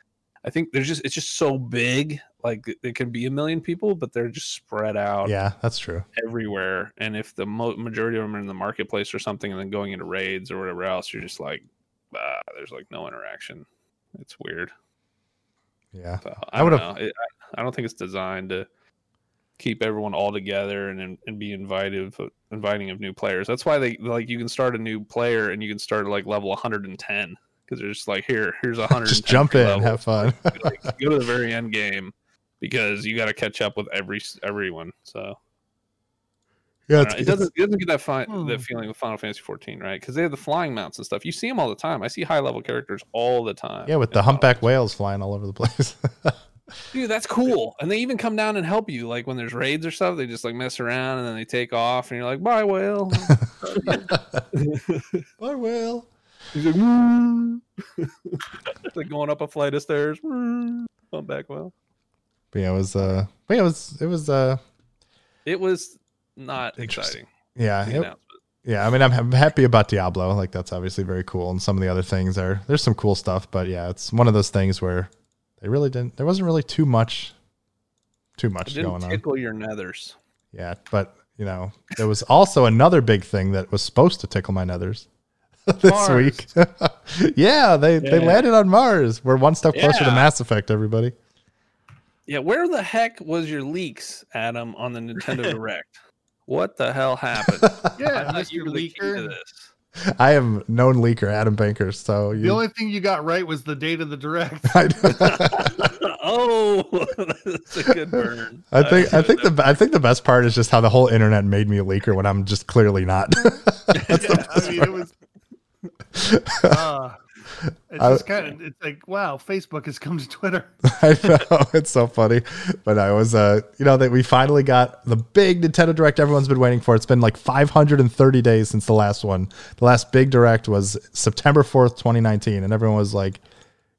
I think there's just it's just so big, like it- can be a million people, but they're just spread out Yeah, that's true. everywhere. And if the mo- majority of them are in the marketplace or something, and then going into raids or whatever else, you're just like, ah, there's like no interaction. It's weird. Yeah. So, I I, would would've- I, I don't think it's designed to keep everyone all together and and be invited inviting of new players. That's why they like you can start a new player and you can start at like level 110 because they're just like here here's a 100 (laughs) Just jump in, level. have fun. (laughs) like, (laughs) go to the very end game because you got to catch up with every everyone. So yeah, it's, it doesn't it doesn't get that fi- Hmm. that feeling with Final Fantasy 14, right? Because they have the flying mounts and stuff. You see them all the time. I see high level characters all the time. yeah, with the humpback Fantasy. whales flying all over the place. Dude, that's cool. And they even come down and help you. Like when there's raids or stuff, they just like mess around and then they take off, and you're like, "Bye, whale." bye will. He's like, "Mm." it's (laughs) like going up a flight of stairs. Mm. Humpback whale. But yeah, it was uh but yeah, it was it was uh It was not exciting. yeah, it- yeah, I mean I'm, I'm happy about Diablo. Like that's obviously very cool and some of the other things are there's some cool stuff, but yeah, it's one of those things where they really didn't there wasn't really too much too It much didn't going on. tickle your nethers. Yeah, but you know, there was also another big thing that was supposed to tickle my nethers (laughs) this week. (laughs) yeah, they they landed on Mars. We're one step closer to Mass Effect, everybody. Yeah, where the heck was your leaks, Adam, on the Nintendo (laughs) Direct? What the hell happened? I yeah, thought you Mr. were the king to Leaker." I am known leaker Adam Banker, so The only thing you got right was the date of the direct. I, oh, that's a good burn. I think I should've think the I think the best part is just how the whole internet made me a leaker when I'm just clearly not. That's the I mean, it was. (laughs) Uh, it's I- just kind of. It's like wow, Facebook has come to Twitter. (laughs) I know (laughs) it's so funny, but I was, uh, you know, that we finally got the big Nintendo Direct everyone's been waiting for. It's been like 530 days since the last one. The last big Direct was September 4th, 2019, and everyone was like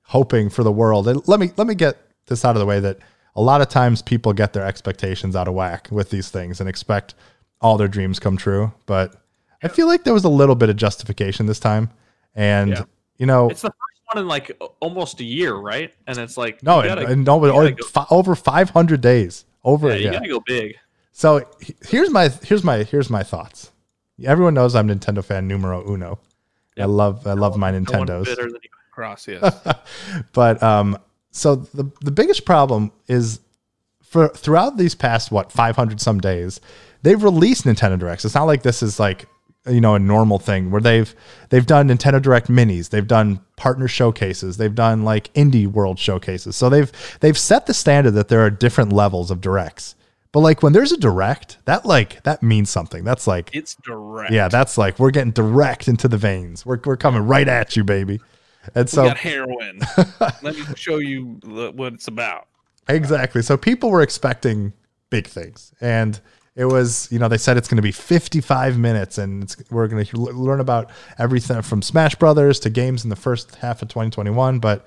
hoping for the world. And let me let me get this out of the way that a lot of times people get their expectations out of whack with these things and expect all their dreams come true, but I feel like there was a little bit of justification this time, and Yeah. you know, It's the first one in like almost a year, right? And it's like no, and, gotta, and no, but you gotta or go- fi- over 500 days. Over yeah, yeah. you gotta go big. So here's my here's my here's my thoughts. Everyone knows I'm Nintendo fan numero uno. I love I love my No one Nintendos. better than you. (laughs) Cross, yes. (laughs) but um so the the biggest problem is for throughout these past what 500 some days they've released Nintendo Directs. It's not like this is like you know a normal thing where they've they've done Nintendo Direct minis, they've done partner showcases, they've done like indie world showcases. So they've they've set the standard that there are different levels of directs. But like when there's a direct, that like that means something. That's like It's direct. yeah, that's like we're getting direct into the veins. We're we're coming right at you, baby. And We so got heroin. (laughs) Let me show you what it's about. Exactly. So people were expecting big things, and it was you know they said it's going to be 55 minutes, and we're going to learn about everything from Smash Brothers to games in the first half of 2021, but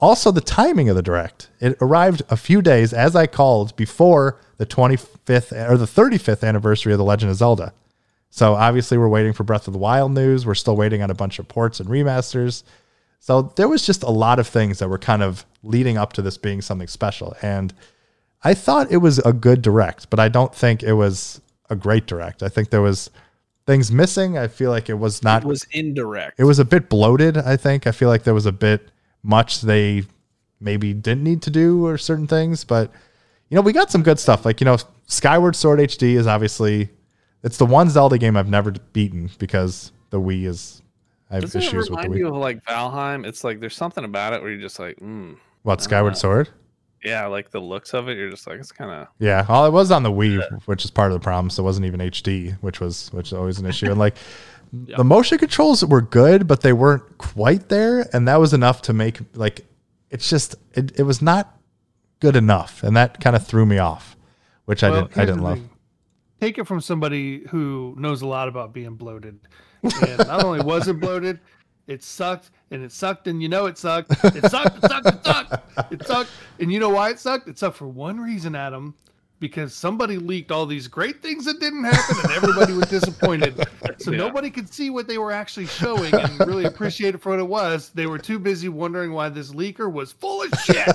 also the timing of the direct. It arrived a few days, as I called, before the 25th or the 35th anniversary of The Legend of Zelda. So obviously we're waiting for Breath of the Wild news. We're still waiting on a bunch of ports and remasters. So there was just a lot of things that were kind of leading up to this being something special. And I thought it was a good direct, but I don't think it was a great direct. I think there was things missing. I feel like it was not It was indirect. it was a bit bloated, I think. I feel like there was a bit much they maybe didn't need to do or certain things, but you know, we got some good stuff. Like, you know, Skyward Sword HD is obviously it's the one Zelda game I've never beaten because the Wii is I have Doesn't it issues with the remind Wii. you of like Valheim? It's like there's something about it where you're just like, mm. What, Skyward Sword? Yeah, like the looks of it. You're just like, it's kind of Yeah, well, it was on the Wii, which is part of the problem. So it wasn't even HD, which was which is always an issue. And like (laughs) the motion controls were good, but they weren't quite there, and that was enough to make like it's just it, it was not good enough, and that kind of threw me off, which I didn't I didn't love. thing. Take it from somebody who knows a lot about being bloated. And not only was it bloated, it sucked, and it sucked, and you know it sucked. It sucked, it sucked, it sucked. It sucked. And you know why it sucked? It sucked for one reason, Adam. Because somebody leaked all these great things that didn't happen, and everybody was disappointed. (laughs) So Yeah. nobody could see what they were actually showing and really appreciate it for what it was. They were too busy wondering why this leaker was full of shit.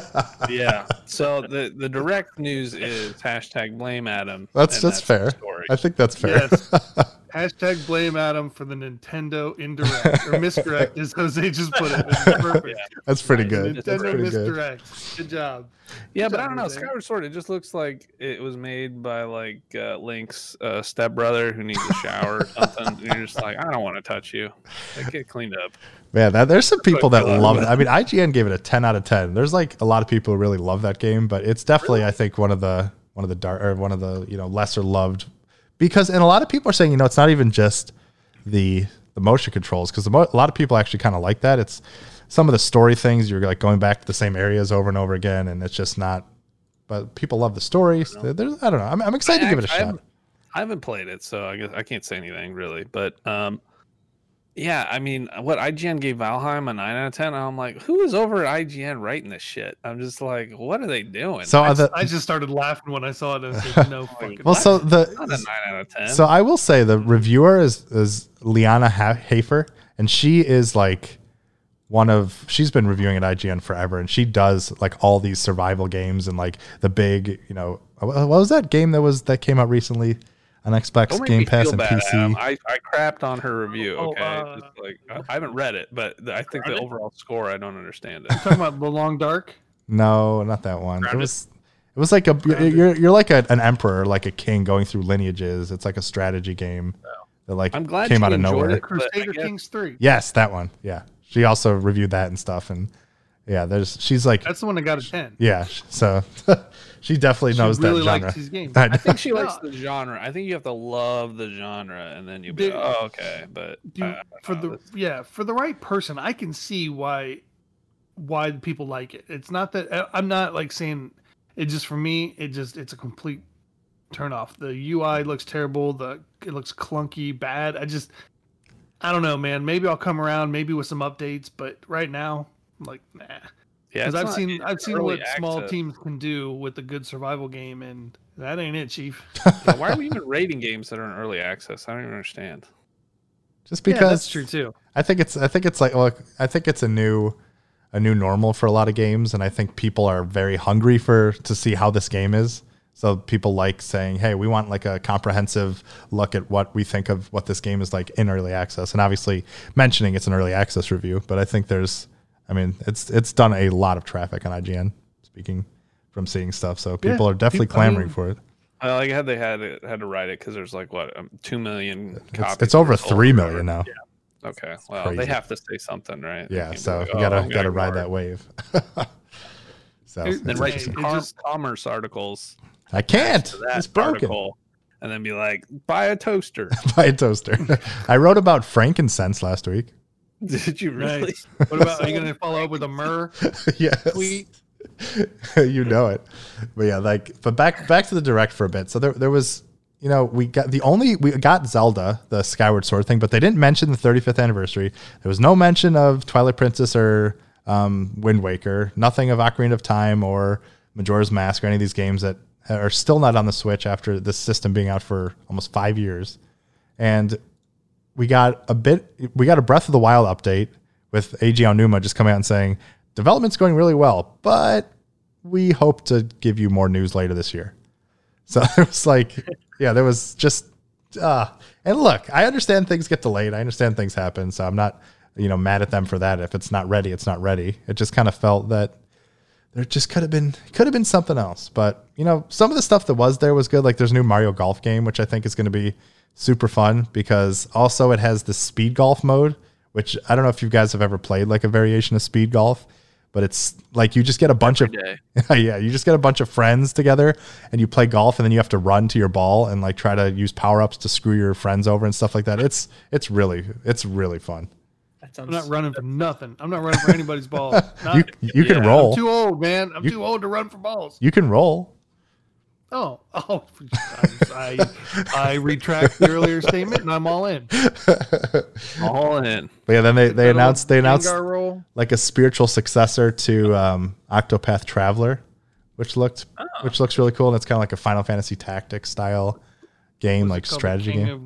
yeah. So the the direct news is hashtag blame Adam. That's and that's fair. I think that's fair. Yes. (laughs) Hashtag blame Adam for the Nintendo indirect or misdirect, as Jose just put it. It's perfect. (laughs) That's pretty The good. That's Nintendo pretty misdirect. Good job. Yeah, Good but I don't know. Jose. Skyward Sword, it just looks like it was made by like uh, Link's uh, stepbrother who needs a shower or something. And you're just like, I don't want to touch you. Like, get cleaned up. Man, that, there's some people that love love it. I mean, IGN gave it a 10 out of 10. There's like a lot of people who really love that game, but it's definitely, I think, one of the one of the dark or one of the you know lesser loved because, and a lot of people are saying, you know, it's not even just the the motion controls because mo- a lot of people actually kind of like that. It's some of the story things you're like going back to the same areas over and over again, and it's just not. But people love the stories. There's, I don't know. I'm, I'm excited to give it a I shot. I haven't played it, so I guess I can't say anything really. But um, yeah, I mean, uh, what IGN gave Valheim a nine out of ten. I'm like, who is over at IGN writing this shit? I'm just like, what are they doing? So I, the, I just started laughing when I saw it. I was (laughs) like, no fucking. well, so the not a nine out of ten. So I will say the reviewer is is Leana Ha- Hafer, and she is like one of she's been reviewing at IGN forever, and she does like all these survival games and like the big, you know, what what was that game that was that came out recently on Xbox Don't Game Pass and bad, Adam. PC? I, I crapped on her review. Oh, Okay, uh, like I, I haven't read it, but I think the overall score, I don't understand it. talking about the long dark. No, not that one. It was it was like a you're you're, you're like a, an emperor, like a king going through lineages. It's like a strategy game that like I'm glad came out of nowhere. it. Crusader guess- Kings three. Yes, that one. Yeah, she also reviewed that and stuff, and yeah, there's she's like That's the one that got a ten. Yeah, so (laughs) she definitely She knows really that likes genre. his game. (laughs) I I think she likes the genre. I think you have to love the genre, and then you'll be Dude. like, oh, okay. But Dude, uh, for the that's- yeah for the right person i can see why why people like it it's not that I- i'm not like saying it just for me it just it's a complete turn off the ui looks terrible the it looks clunky bad i just i don't know man maybe i'll come around maybe with some updates but right now i'm like nah yeah, because i've not seen i've seen early what small access. teams can do with a good survival game and that ain't it chief (laughs) Yeah, why are we even rating games that are in early access? I don't even understand. Just yeah, because that's true too I think it's I think it's like look, I think it's a new a new normal for a lot of games, and I think people are very hungry for to see how this game is. So people like saying, "Hey, we want like a comprehensive look at what we think of what this game is like in early access." And obviously, mentioning it's an early access review, but I think there's, I mean, it's it's done a lot of traffic on IGN. Speaking from seeing stuff, so people Yeah, are definitely peop- I clamoring mean, for it. I like had they had it, had to write it because there's like what um, two million It's, copies. it's over three million or three whatever. million now. Okay, well crazy. they have to say something, right? Yeah, so like, you "Oh, gotta I'm gotta ride that wave. (laughs) so It- Then write interesting. Com- commerce articles I can't. It's broken. article, and then be like, buy a toaster. (laughs) Buy a toaster. (laughs) I wrote about frankincense last week. (laughs) Did you really? Nice. What about? Are you (laughs) gonna follow up with a myrrh (laughs) yes. tweet? you know it. But yeah, like but back back to the direct for a bit. So there there was you know, we got the only we got Zelda, the Skyward Sword thing, but they didn't mention the 35th anniversary. There was no mention of Twilight Princess or um, Wind Waker, nothing of Ocarina of Time or Majora's Mask or any of these games that are still not on the Switch after this system being out for almost five years. And we got a bit we got a Breath of the Wild update with Eiji Aonuma just coming out and saying development's going really well, but we hope to give you more news later this year. So (laughs) it was like, yeah, there was just uh and look, I understand things get delayed. I understand things happen, so I'm not, you know, mad at them for that. If it's not ready, it's not ready. It just kind of felt that there just could have been could have been something else. But, you know, some of the stuff that was there was good. Like there's a new Mario Golf game, which I think is going to be super fun because also it has the speed golf mode, which I don't know if you guys have ever played like a variation of speed golf, but it's like you just get a bunch of (laughs) Day. yeah, you just get a bunch of friends together and you play golf and then you have to run to your ball and like try to use power-ups to screw your friends over and stuff like that. It's it's really it's really fun. That I'm not running for nothing. I'm not running for (laughs) anybody's balls. Not, You you can roll. I'm too old, man. I'm You- too old to run for balls. You can roll. Oh, (laughs) oh, I, I retract the earlier statement, and I'm all in. All in. But yeah, then they, they announced they announced Gengar like a spiritual successor to um, Octopath Traveler, which looked Oh. which looks really cool and it's kind of like a Final Fantasy Tactics style game, like strategy King game. Of,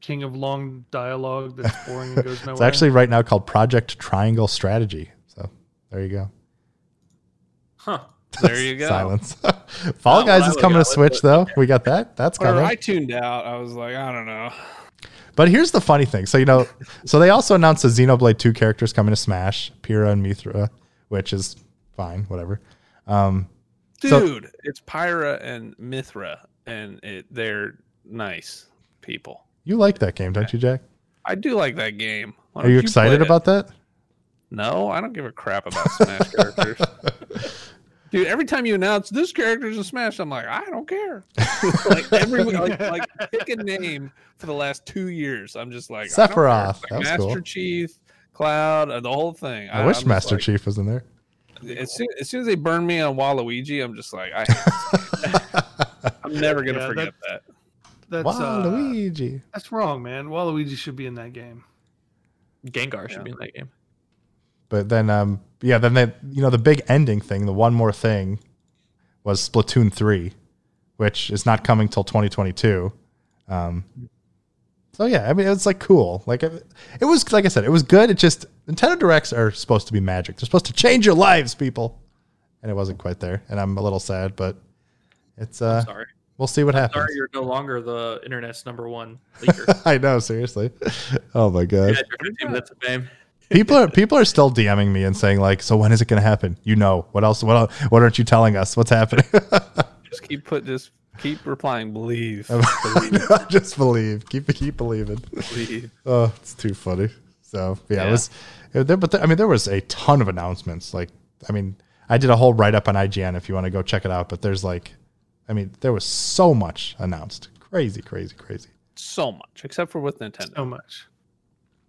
King of long dialogue that's boring and goes (laughs) nowhere. It's actually right now called Project Triangle Strategy. So there you go. huh. There you go. Silence. (laughs) Fall Not Guys is coming to Switch it. though. We got that. That's coming. I tuned out. I was like, I don't know. But here's the funny thing. So you know, so they also announced the Xenoblade 2 characters coming to Smash, Pyra and Mythra, which is fine, whatever. Um, So- Dude, it's Pyra and Mythra, and it, they're nice people. you like that game, don't you, Jack? I do like that game. Are you play excited it? about that? No, I don't give a crap about Smash characters. (laughs) Dude, every time you announce this character's a Smash, I'm like, I don't care. (laughs) like every like, like pick a name for the last two years. I'm just like I don't care. Sephiroth. Like Master cool. Chief, Cloud, uh, the whole thing. I, wish I'm just Master like- Chief was in there. As soon, as soon as they burn me on Waluigi, I'm just like, I, (laughs) (laughs) i'm never gonna Yeah, forget that. that's uh, Waluigi. that's wrong, man. Waluigi should be in that game. Gengar should be in that game. But then, um, yeah, then they, you know, the big ending thing, the one more thing, was Splatoon three, which is not coming till 2022. Um, so yeah, I mean, it's like cool. Like it, it was, like I said, it was good. It just Nintendo Directs are supposed to be magic. They're supposed to change your lives, people, and it wasn't quite there. And I'm a little sad, but it's uh, Sorry. we'll see what happens. Sorry, you're no longer the internet's number one leaker. (laughs) I know, seriously. Oh my god. you had your 15 minutes of fame. People are people are still DMing me and saying like, "So when is it going to happen?" You know what else? What el- what aren't you telling us? What's happening? (laughs) Just keep put just keep replying, believe. (laughs) Just believe. Keep keep believing. believe. Oh, it's too funny. So yeah, it was. It, there, but there, I mean, there was a ton of announcements. Like, I mean, I did a whole write up on IGN if you want to go check it out. But there's like, I mean, there was so much announced. Crazy, crazy, crazy. So much, except for with Nintendo. So much.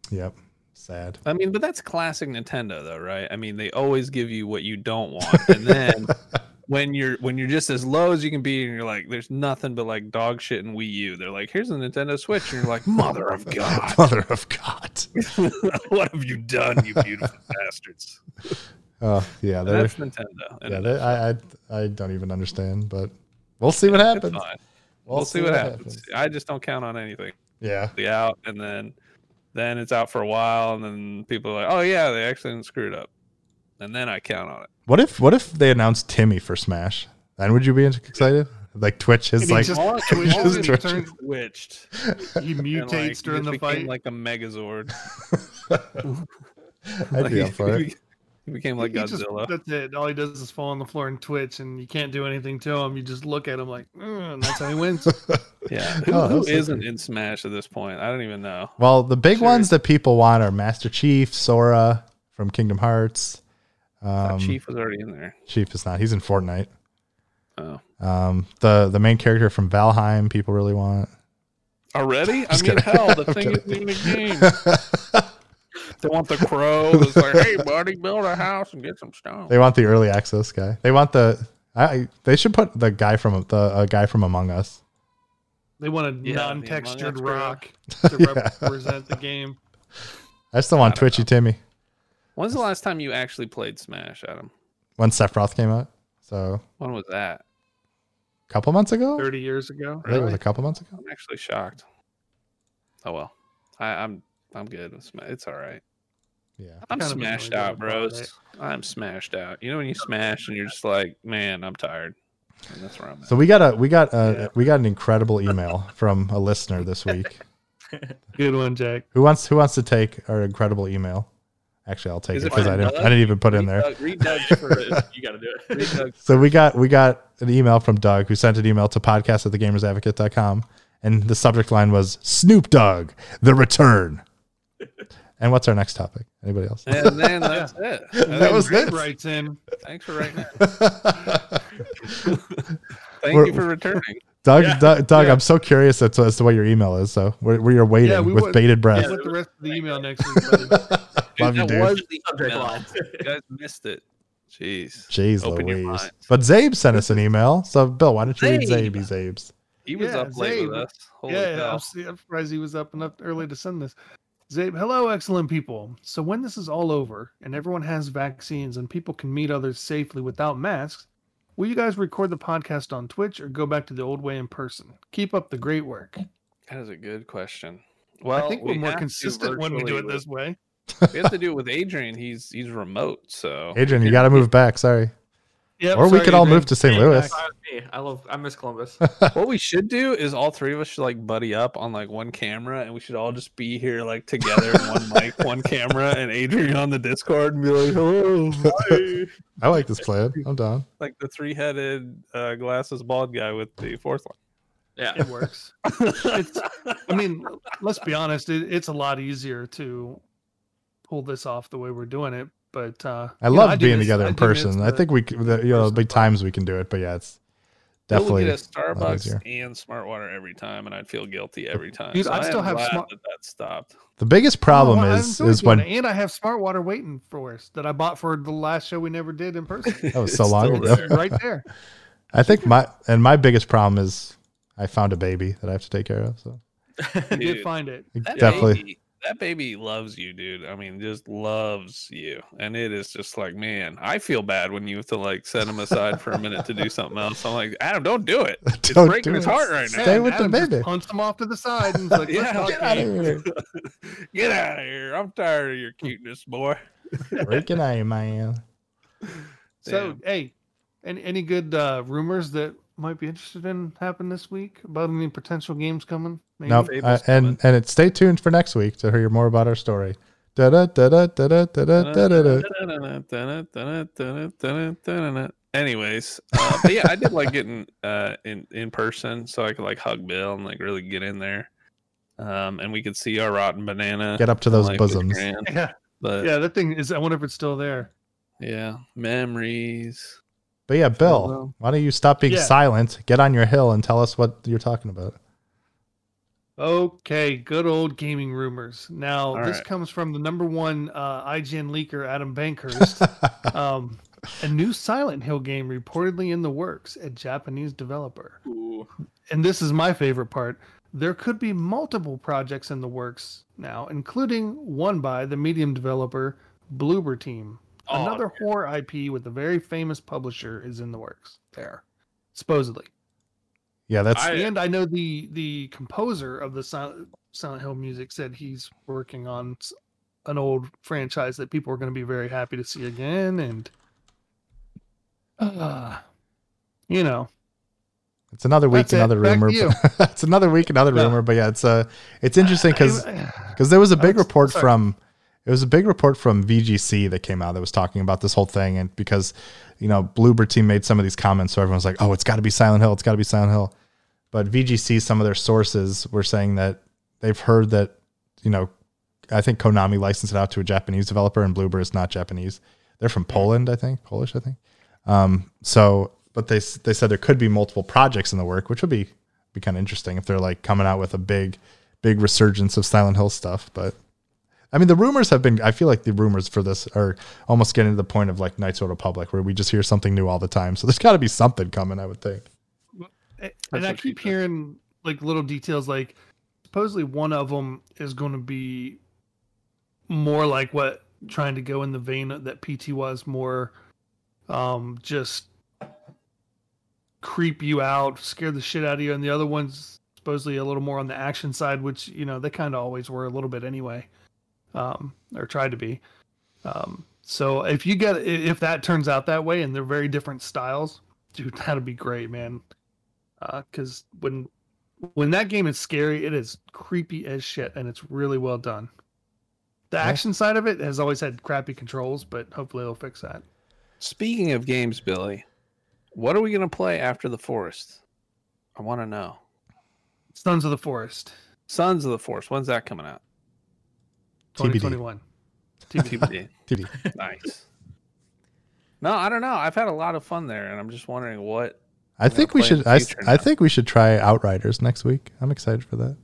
Yep. Sad. I mean, but that's classic Nintendo, though, right? I mean, they always give you what you don't want, and then (laughs) when you're when you're just as low as you can be, and you're like, "There's nothing but like dog shit and Wii U." They're like, "Here's a Nintendo Switch," and you're like, "Mother of (laughs) God, Mother of God. (laughs) what have you done, you beautiful bastards?" Oh yeah, that's Nintendo. yeah. They, I, I I don't even understand, but we'll see what it's happens. fine. We'll, see, what happens. I just don't count on anything. Yeah. Be out, and then then it's out for a while, and then people are like, "Oh yeah, they actually didn't screw it up," and then I count on it. What if what if they announced Timmy for Smash? Then would you be excited? Like Twitch is like just- (laughs) Twitch all is it Twitch. turns- switched. He and, mutates like, during just the fight. like a Megazord. (laughs) I'd be up for it. (laughs) He became like He just- Godzilla. that's it. All he does is fall on the floor and twitch, and you can't do anything to him. You just look at him like, "Mm," and that's how he wins. (laughs) yeah. Who, Oh, who that's so isn't in Smash at this point? I don't even know. Well, the big Sure. ones that people want are Master Chief, Sora from Kingdom Hearts. I Um, Chief. Chief was already in there. Chief is not. He's in Fortnite. Oh. Um, the the main character from Valheim, people really want. Already? (laughs) I Just mean, kidding. hell, the (laughs) I'm thing kidding. isn't even a game. They want the crow. It's like, hey, buddy, build a house and get some stone. They want the early access guy. They want the. I. They should put the guy from the uh, guy from Among Us. They want a Yeah, non-textured rock (laughs) to Yeah. represent the game. I still want I don't Twitchy Timmy When's the last time you actually played Smash, Adam? when Sephiroth came out. So When was that? a couple months ago. Thirty years ago. I think it was a couple months ago. I'm actually shocked. Oh well, I, I'm I'm good. It's all right. Yeah. I'm smashed out, about bros. I'm smashed out. You know when you smash and you're just like, man, I'm tired. And that's where I'm at. So we got a we got a Yeah. we got an incredible email from a listener this (laughs) week. Good one, Jack. Who wants who wants to take our incredible email? Actually, I'll take Is it it because I didn't I didn't even put it in Read there. Doug- Read Doug's for it. (laughs) you got to do it. read Doug. So we got we got an email from Doug who sent an email to podcast at thegamersadvocate.com and the subject line was Snoop Dogg, the return. And what's our next topic? Anybody else? And then (laughs) that's it. And That was Greg it. writes in. Thanks for writing. (laughs) Thank We're- you for returning. Doug, Yeah. Doug, Doug Yeah. I'm so curious as to, as to what your email is. So we're, we are waiting Yeah, we with would- bated breath. Yeah, with the rest of the email next week. buddy. (laughs) Love you, that dude. was the Subject email. line. You guys missed it. Jeez. Jeez Open Louise. minds. But Zabe sent us an email. So Bill, why don't you read Zabe. Zabe? Zabe's? He was Yeah, up late Zabe. with us. Holy yeah, cow. I'm, I'm surprised he was up enough early to send this. Zabe, hello, excellent people. So when this is all over and everyone has vaccines and people can meet others safely without masks, will you guys record the podcast on Twitch or go back to the old way in person? Keep up the great work. That is a good question. Well, I think we're we more consistent when we do it with- this way. (laughs) we have to do it with Adrian. He's he's remote, so Adrian, you got to move back. Sorry. Yep, or we could all move to St. Louis. that's fine with me. I love. I miss Columbus. (laughs) what we should do is all three of us should like buddy up on like one camera, and we should all just be here like together, in one mic, (laughs) one camera, and Adrian on the Discord and be like, "Hello, hi." I like this plan. I'm down. like the three-headed uh, glasses bald guy with the fourth one. Yeah. It works. It's, I mean, let's be honest. It, it's a lot easier to pull this off the way we're doing it. But uh, I you know, love being together I in do miss person. I think we, c- the, you know, there'll be times we can do it, but yeah, it's definitely. would get a Starbucks and Smart Water every time, and I'd feel guilty every time. Dude, so I I still have glad Smart- that that stopped. The biggest problem is is when it. and I have smart water waiting for us that I bought for the last show we never did in person. that was (laughs) so long ago. there. right there. (laughs) I think my and my biggest problem is I found a baby that I have to take care of. So I did Dude, find it. That definitely, baby, that baby loves you, dude. I mean, just loves you, and it is just like, man, I feel bad when you have to like set him aside for a minute to do something else. I'm like, Adam, don't do it. (laughs) It's Don't breaking do his it. heart right now. Stay with the Adam just baby. Punched him off to the side and was like, (laughs) Yeah, get out of here. (laughs) Get out of here! I'm tired of your cuteness, boy. Freaking A, man. So, Damn. hey, any any good uh, rumors that might be interested in happen this week about any potential games coming? Maybe? Nope. Uh, and and it, stay tuned for next week to hear more about our story. Da da da da da da da da da da. Anyways, uh, but yeah, I did like getting uh, in in person, so I could like hug Bill and like really get in there, um, and we could see our rotten banana. Get up to those like, bosoms. Yeah, But yeah. That thing is. I wonder if it's still there. yeah, memories. But yeah, Bill, why don't you stop being Yeah. silent? Get on your hill and tell us what you're talking about. Okay, good old gaming rumors. Now, All this right. comes from the number one uh, IGN leaker, Adam Bankhurst. (laughs) um, a new Silent Hill game reportedly in the works, a Japanese developer. Ooh. And this is my favorite part. There could be multiple projects in the works now, including one by the medium developer Bloober Team. Oh, Another horror IP with a very famous publisher is in the works there, supposedly. yeah, that's I- and I know the the composer of the Silent, Silent Hill music said he's working on an old franchise that people are going to be very happy to see again, and uh, you know, it's another week, That's another Back to rumor. (laughs) it's another week, another No. rumor. But yeah, it's uh, it's interesting because because there was a big report sorry. from it was a big report from VGC that came out that was talking about this whole thing, and because you know Bloober team made some of these comments, so everyone's like, "Oh, it's got to be Silent Hill. It's got to be Silent Hill." But VGC, some of their sources were saying that they've heard that you know, I think Konami licensed it out to a Japanese developer, and Bloober is not Japanese. They're from Poland, I think, Polish, I think. Um, so, but they they said there could be multiple projects in the work, which would be be kind of interesting if they're like coming out with a big, big resurgence of Silent Hill stuff. But I mean, the rumors have been. I feel like the rumors for this are almost getting to the point of like Knights of the Republic, where we just hear something new all the time. So there's got to be something coming. I would think. And That's I keep hearing like little details, like supposedly one of them is going to be more like what trying to go in the vein that PT was more, um, just creep you out, scare the shit out of you, and the other one's supposedly a little more on the action side, which you know they kind of always were a little bit anyway, um, or tried to be. Um, so if you get if that turns out that way, and they're very different styles, dude, (laughs) that'd be great, man because when when that game is scary, it is creepy as shit, and it's really well done. The Yeah. action side of it has always had crappy controls, but hopefully they'll fix that. Speaking of games, Billy, what are we gonna play after the forest? I want to know. Sons of the Forest, Sons of the Forest. When's that coming out? TBD. 2021. TBD. TBD. (laughs) nice. No, I don't know. I've had a lot of fun there, and I'm just wondering what. I think we should. the I, s- I think we should try Outriders next week. I'm excited for that.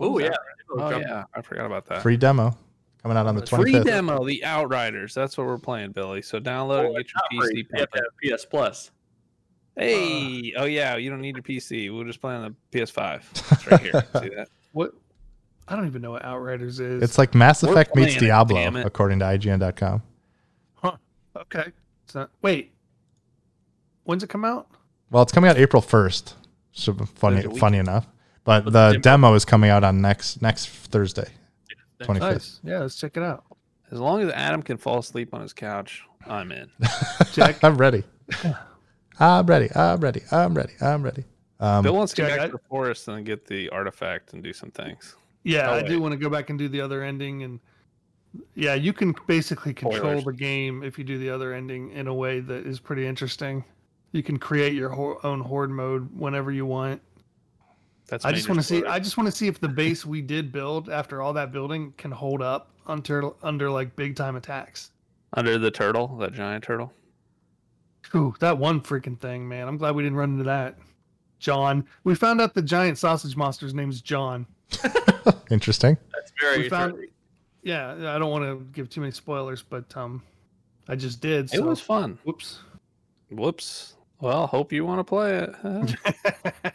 Oh yeah. Oh yeah, I forgot about that. Free demo coming out on the Free 25th. Free demo, the Outriders. That's what we're playing, Billy. So download Oh, and get your. PC. You have have PS Plus. Hey, uh. oh yeah, you don't need your PC. We'll just play on the PS5. (laughs) It's right here. See that? What? I don't even know what Outriders is. It's like Mass We're Effect meets playing it, Diablo, it. according to IGN.com. Huh. Okay. It's not. Wait. When's it come out? Well, it's coming out April 1st. So funny, There's a week. funny enough. But But the the demo is coming out on next next Thursday, 25th. Nice. Yeah, let's check it out. As long as Adam can fall asleep on his couch, I'm in. (laughs) Jack? I'm ready. (laughs) I'm ready. I'm ready. I'm ready. I'm ready. Um, Bill wants to get Jack, back I- to the forest and get the artifact and do some things. Yeah, Oh, I do want to go back and do the other ending, and yeah, you can basically control Spoilers. the game if you do the other ending in a way that is pretty interesting. You can create your ho- own horde mode whenever you want. That's I just want to see. I just want to see if the base we did build after all that building can hold up under under like big time attacks. under the turtle, that giant turtle. Ooh, that one freaking thing, man! I'm glad we didn't run into that. John, we found out the giant sausage monster's name's John. (laughs) interesting. That's very we found, interesting. yeah, I don't want to give too many spoilers, but um, I just did. So. It was fun. Whoops. Whoops. Well, hope you want to play it. (laughs)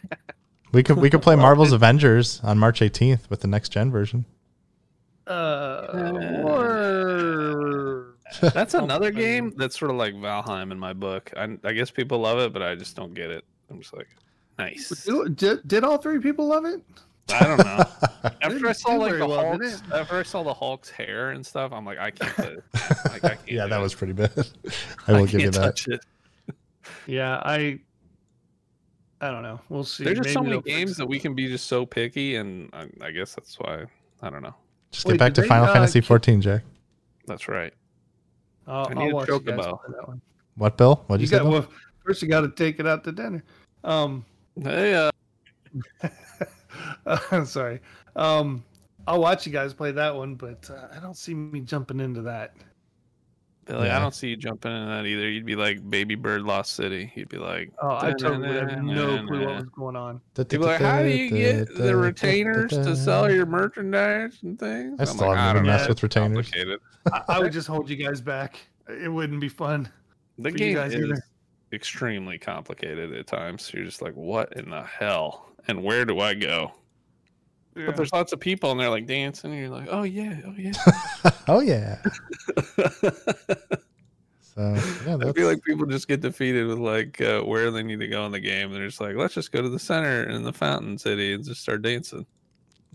We could we could play (laughs) Marvel's Avengers on March 18th with the next gen version. uh, Uh, or- that's another game that's sort of like Valheim in my book. I, I guess people love it, but I just don't get it. I'm just like, nice. did, did all three people love it? I don't know. (laughs) After I saw like the well, Hulk's, after I saw the Hulk's hair and stuff, I'm like, I can't. play. (laughs) Like, I can't yeah, that it. was pretty bad. (laughs) I will give you that. Yeah, I. I don't know. We'll see. There's just so many games that we can be just so picky, and I, I guess that's why. I don't know. Just Wait, get back to they, Final uh, Fantasy 14, Jack. That's right. I'll, I I'll need a watch you guys chocobo. that one. What, Bill? What'd you, You say? got Bill? well. First, you got to take it out to dinner. Um, Hey, uh, (laughs) I'm sorry. Um, I'll watch you guys play that one, but uh, I don't see me jumping into that. Billy, Yeah. I don't see you jumping in that either. You'd be like Baby Bird Lost City. You'd be like, Oh, I totally have no clue what was going on. You'd like, how do you get the retainers to sell your merchandise and things? I I'm still like, haven't don't messed with retainers. (laughs) I, I would just hold you guys back. It wouldn't be fun. The game is either. extremely complicated at times. You're just like, what in the hell? And where do I go? Yeah. But there's lots of people and they're like dancing. And you're like, oh yeah, oh yeah. (laughs) oh yeah. (laughs) So yeah, I feel like people just get defeated with like uh, where they need to go in the game. They're just like, let's just go to the center in the fountain city and just start dancing.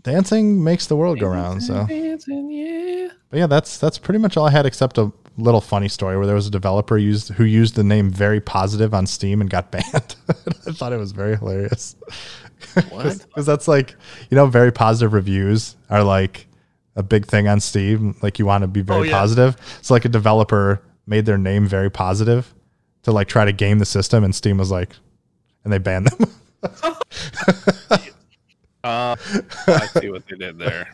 dancing makes the world go round. So, dancing, yeah. but yeah, that's that's pretty much all I had, except a little funny story where there was a developer used who used the name Very Positive on Steam and got (laughs) banned. I thought it was very hilarious. What? (laughs) Because that's like you know, very positive reviews are like a big thing on Steam. Like you want to be very Oh, yeah. positive. So like a developer made their name very positive to like try to game the system, and Steam was like, and they banned them. (laughs) Uh, I see what they did there.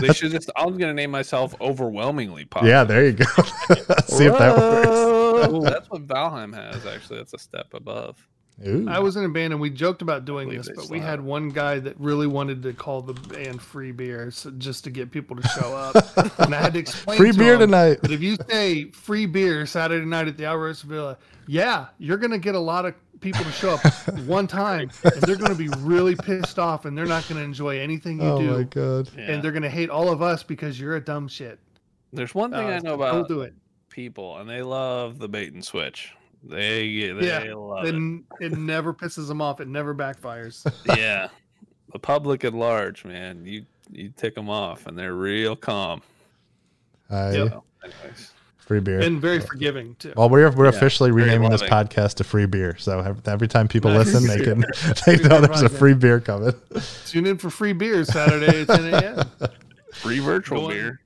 They should just. I'm gonna name myself overwhelmingly popular. yeah, there you go. (laughs) See if that works. Whoa. That's what Valheim has. Actually, that's a step above. Ooh. I was in a band and we joked about doing this, but we had one guy that really wanted to call the band Free Beer so just to get people to show up. (laughs) and I had to explain Free to beer him tonight. But if you say free beer Saturday night at the Alvarez Villa, yeah, you're gonna get a lot of people to show up (laughs) one time, and they're gonna be really pissed off, and they're not gonna enjoy anything you Oh do, my god. Yeah. and they're gonna hate all of us because you're a dumb shit. There's one thing Uh, I know about do it. people, and they love the bait and switch. They they Yeah, love it. And it never pisses them off. It never backfires. (laughs) yeah, the public at large, man, you you tick them off, and they're real calm. I, Yep. Anyways. Free beer. and very forgiving too. well, we're we're Yeah, officially renaming this podcast to Free Beer. So every time people Nice. listen, they can (laughs) (laughs) they know there's a free beer coming. (laughs) Tune in for free beer Saturday at 10 a.m. Free virtual Go on. beer.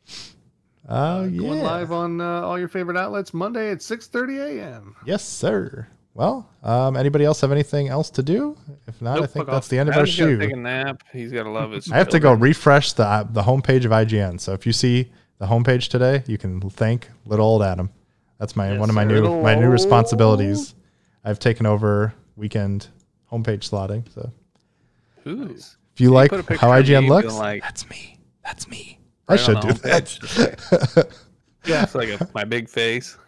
Oh Going yeah. live on uh, all your favorite outlets Monday at 6:30 a.m. Yes, sir. Well, um, anybody else have anything else to do? If not, I think that's off. the end of our Adam's shoe. Take a nap. He's got to love his. I have to go refresh the uh, the homepage of IGN. So if you see the homepage today, you can thank little old Adam. That's my Yes, one of my new my new responsibilities. I've taken over weekend homepage slotting. So Ooh. if you like put how of IGN looks, like- that's me. That's me. I Right should on do that. (laughs) Yeah, It's like a, my big face.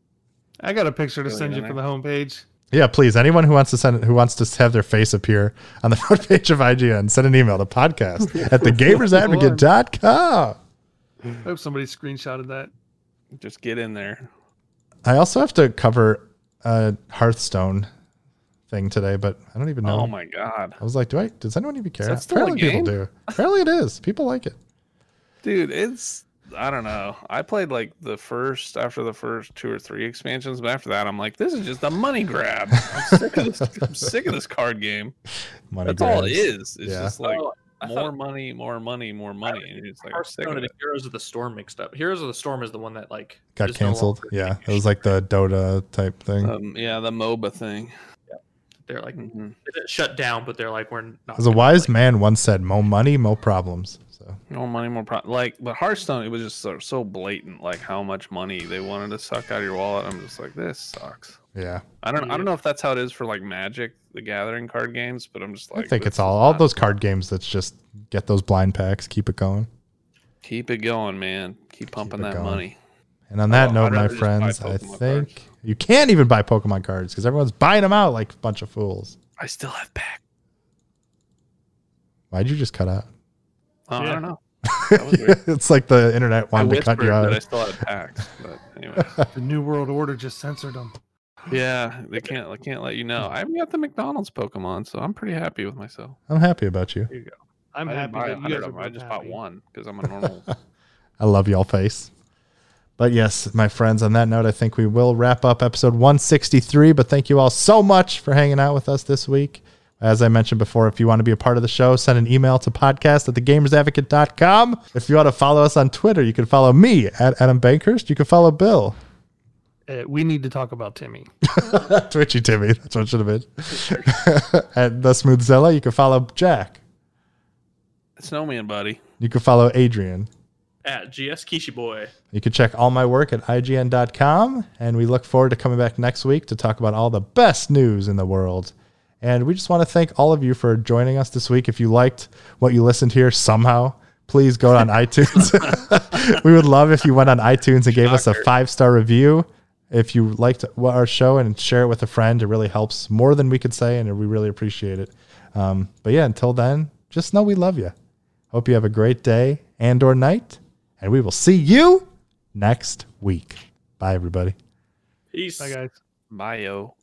I got a picture to Really send you for the homepage. yeah, please. Anyone who wants to send who wants to have their face appear on the (laughs) front page of IGN, send an email to podcast (laughs) at thegamersadvocate.com. I hope somebody screenshotted that. Just get in there. I also have to cover a Hearthstone thing today, but I don't even know. Oh my god, I was like, do I? Does anyone even care? that still a Apparently, people do. Apparently, it is. People like it. dude! It's I don't know. I played like the first after the first two or three expansions, but after that, I'm like, this is just a money grab. I'm sick of this. I'm sick of this card game. (laughs) Money That's all it grabs. is. It's Yeah. just like Oh, I more thought money, more money, more money. And it's like I'm sick Hearthstone and. Heroes of the Storm mixed up. Heroes of the Storm is the one that like Got is no canceled. longer- yeah, it was like the Dota type thing. Um, yeah, the MOBA thing. Yeah. They're like Mhm. they shut down, but they're like we're not. As a wise like- man once said, "More money, more problems." So More money, more pro- like. But Hearthstone, it was just so, so blatant, like how much money they wanted to suck out of your wallet. I'm just like, this sucks. Yeah, I don't. I don't know if that's how it is for like Magic, the Gathering card games, but I'm just like, I think it's all all those card games. That's just get those blind packs, keep it going. Keep it going, man. Keep pumping it that going. money. And on that Oh, note, my rather just buy friends, I think cards. you can't even buy Pokemon cards because everyone's buying them out like a bunch of fools. I still have pack. Why'd you just cut out? Oh, I don't know. (laughs) That it's like the internet I wanted to cut you that I still had packs, but anyway. (laughs) The New World Order just censored them. Yeah, they can't. I can't let you know. I haven't got the McDonald's Pokemon, so I'm pretty happy with myself. I'm happy about you. Here you go. I'm I happy buy that you guys of are them. I just happy. bought one because I'm a (laughs) normal. I love y'all face. But yes, my friends, on that note, I think we will wrap up episode 163. But thank you all so much for hanging out with us this week. As I mentioned before, if you want to be a part of the show, send an email to podcast at thegamersadvocate.com. If you want to follow us on Twitter, you can follow me at Adam Bankhurst. You can follow Bill. Uh, we need to talk about Timmy. (laughs) Twitchy Timmy. That's what it should have been. (laughs) at The Smoothzilla, you can follow Jack. Snowman, buddy. You can follow Adrian. at GS Quichey Boy. You can check all my work at IGN.com. And we look forward to coming back next week to talk about all the best news in the world. And we just want to thank all of you for joining us this week. If you liked what you listened here somehow, please go on (laughs) iTunes. we would love if you went on iTunes and gave us a five star review. If you liked our show and share it with a friend, it really helps more than we could say, and we really appreciate it. Um, but yeah, until then, just know we love you. Hope you have a great day and or night, and we will see you next week. Bye, everybody. Peace. Bye, guys. Bio.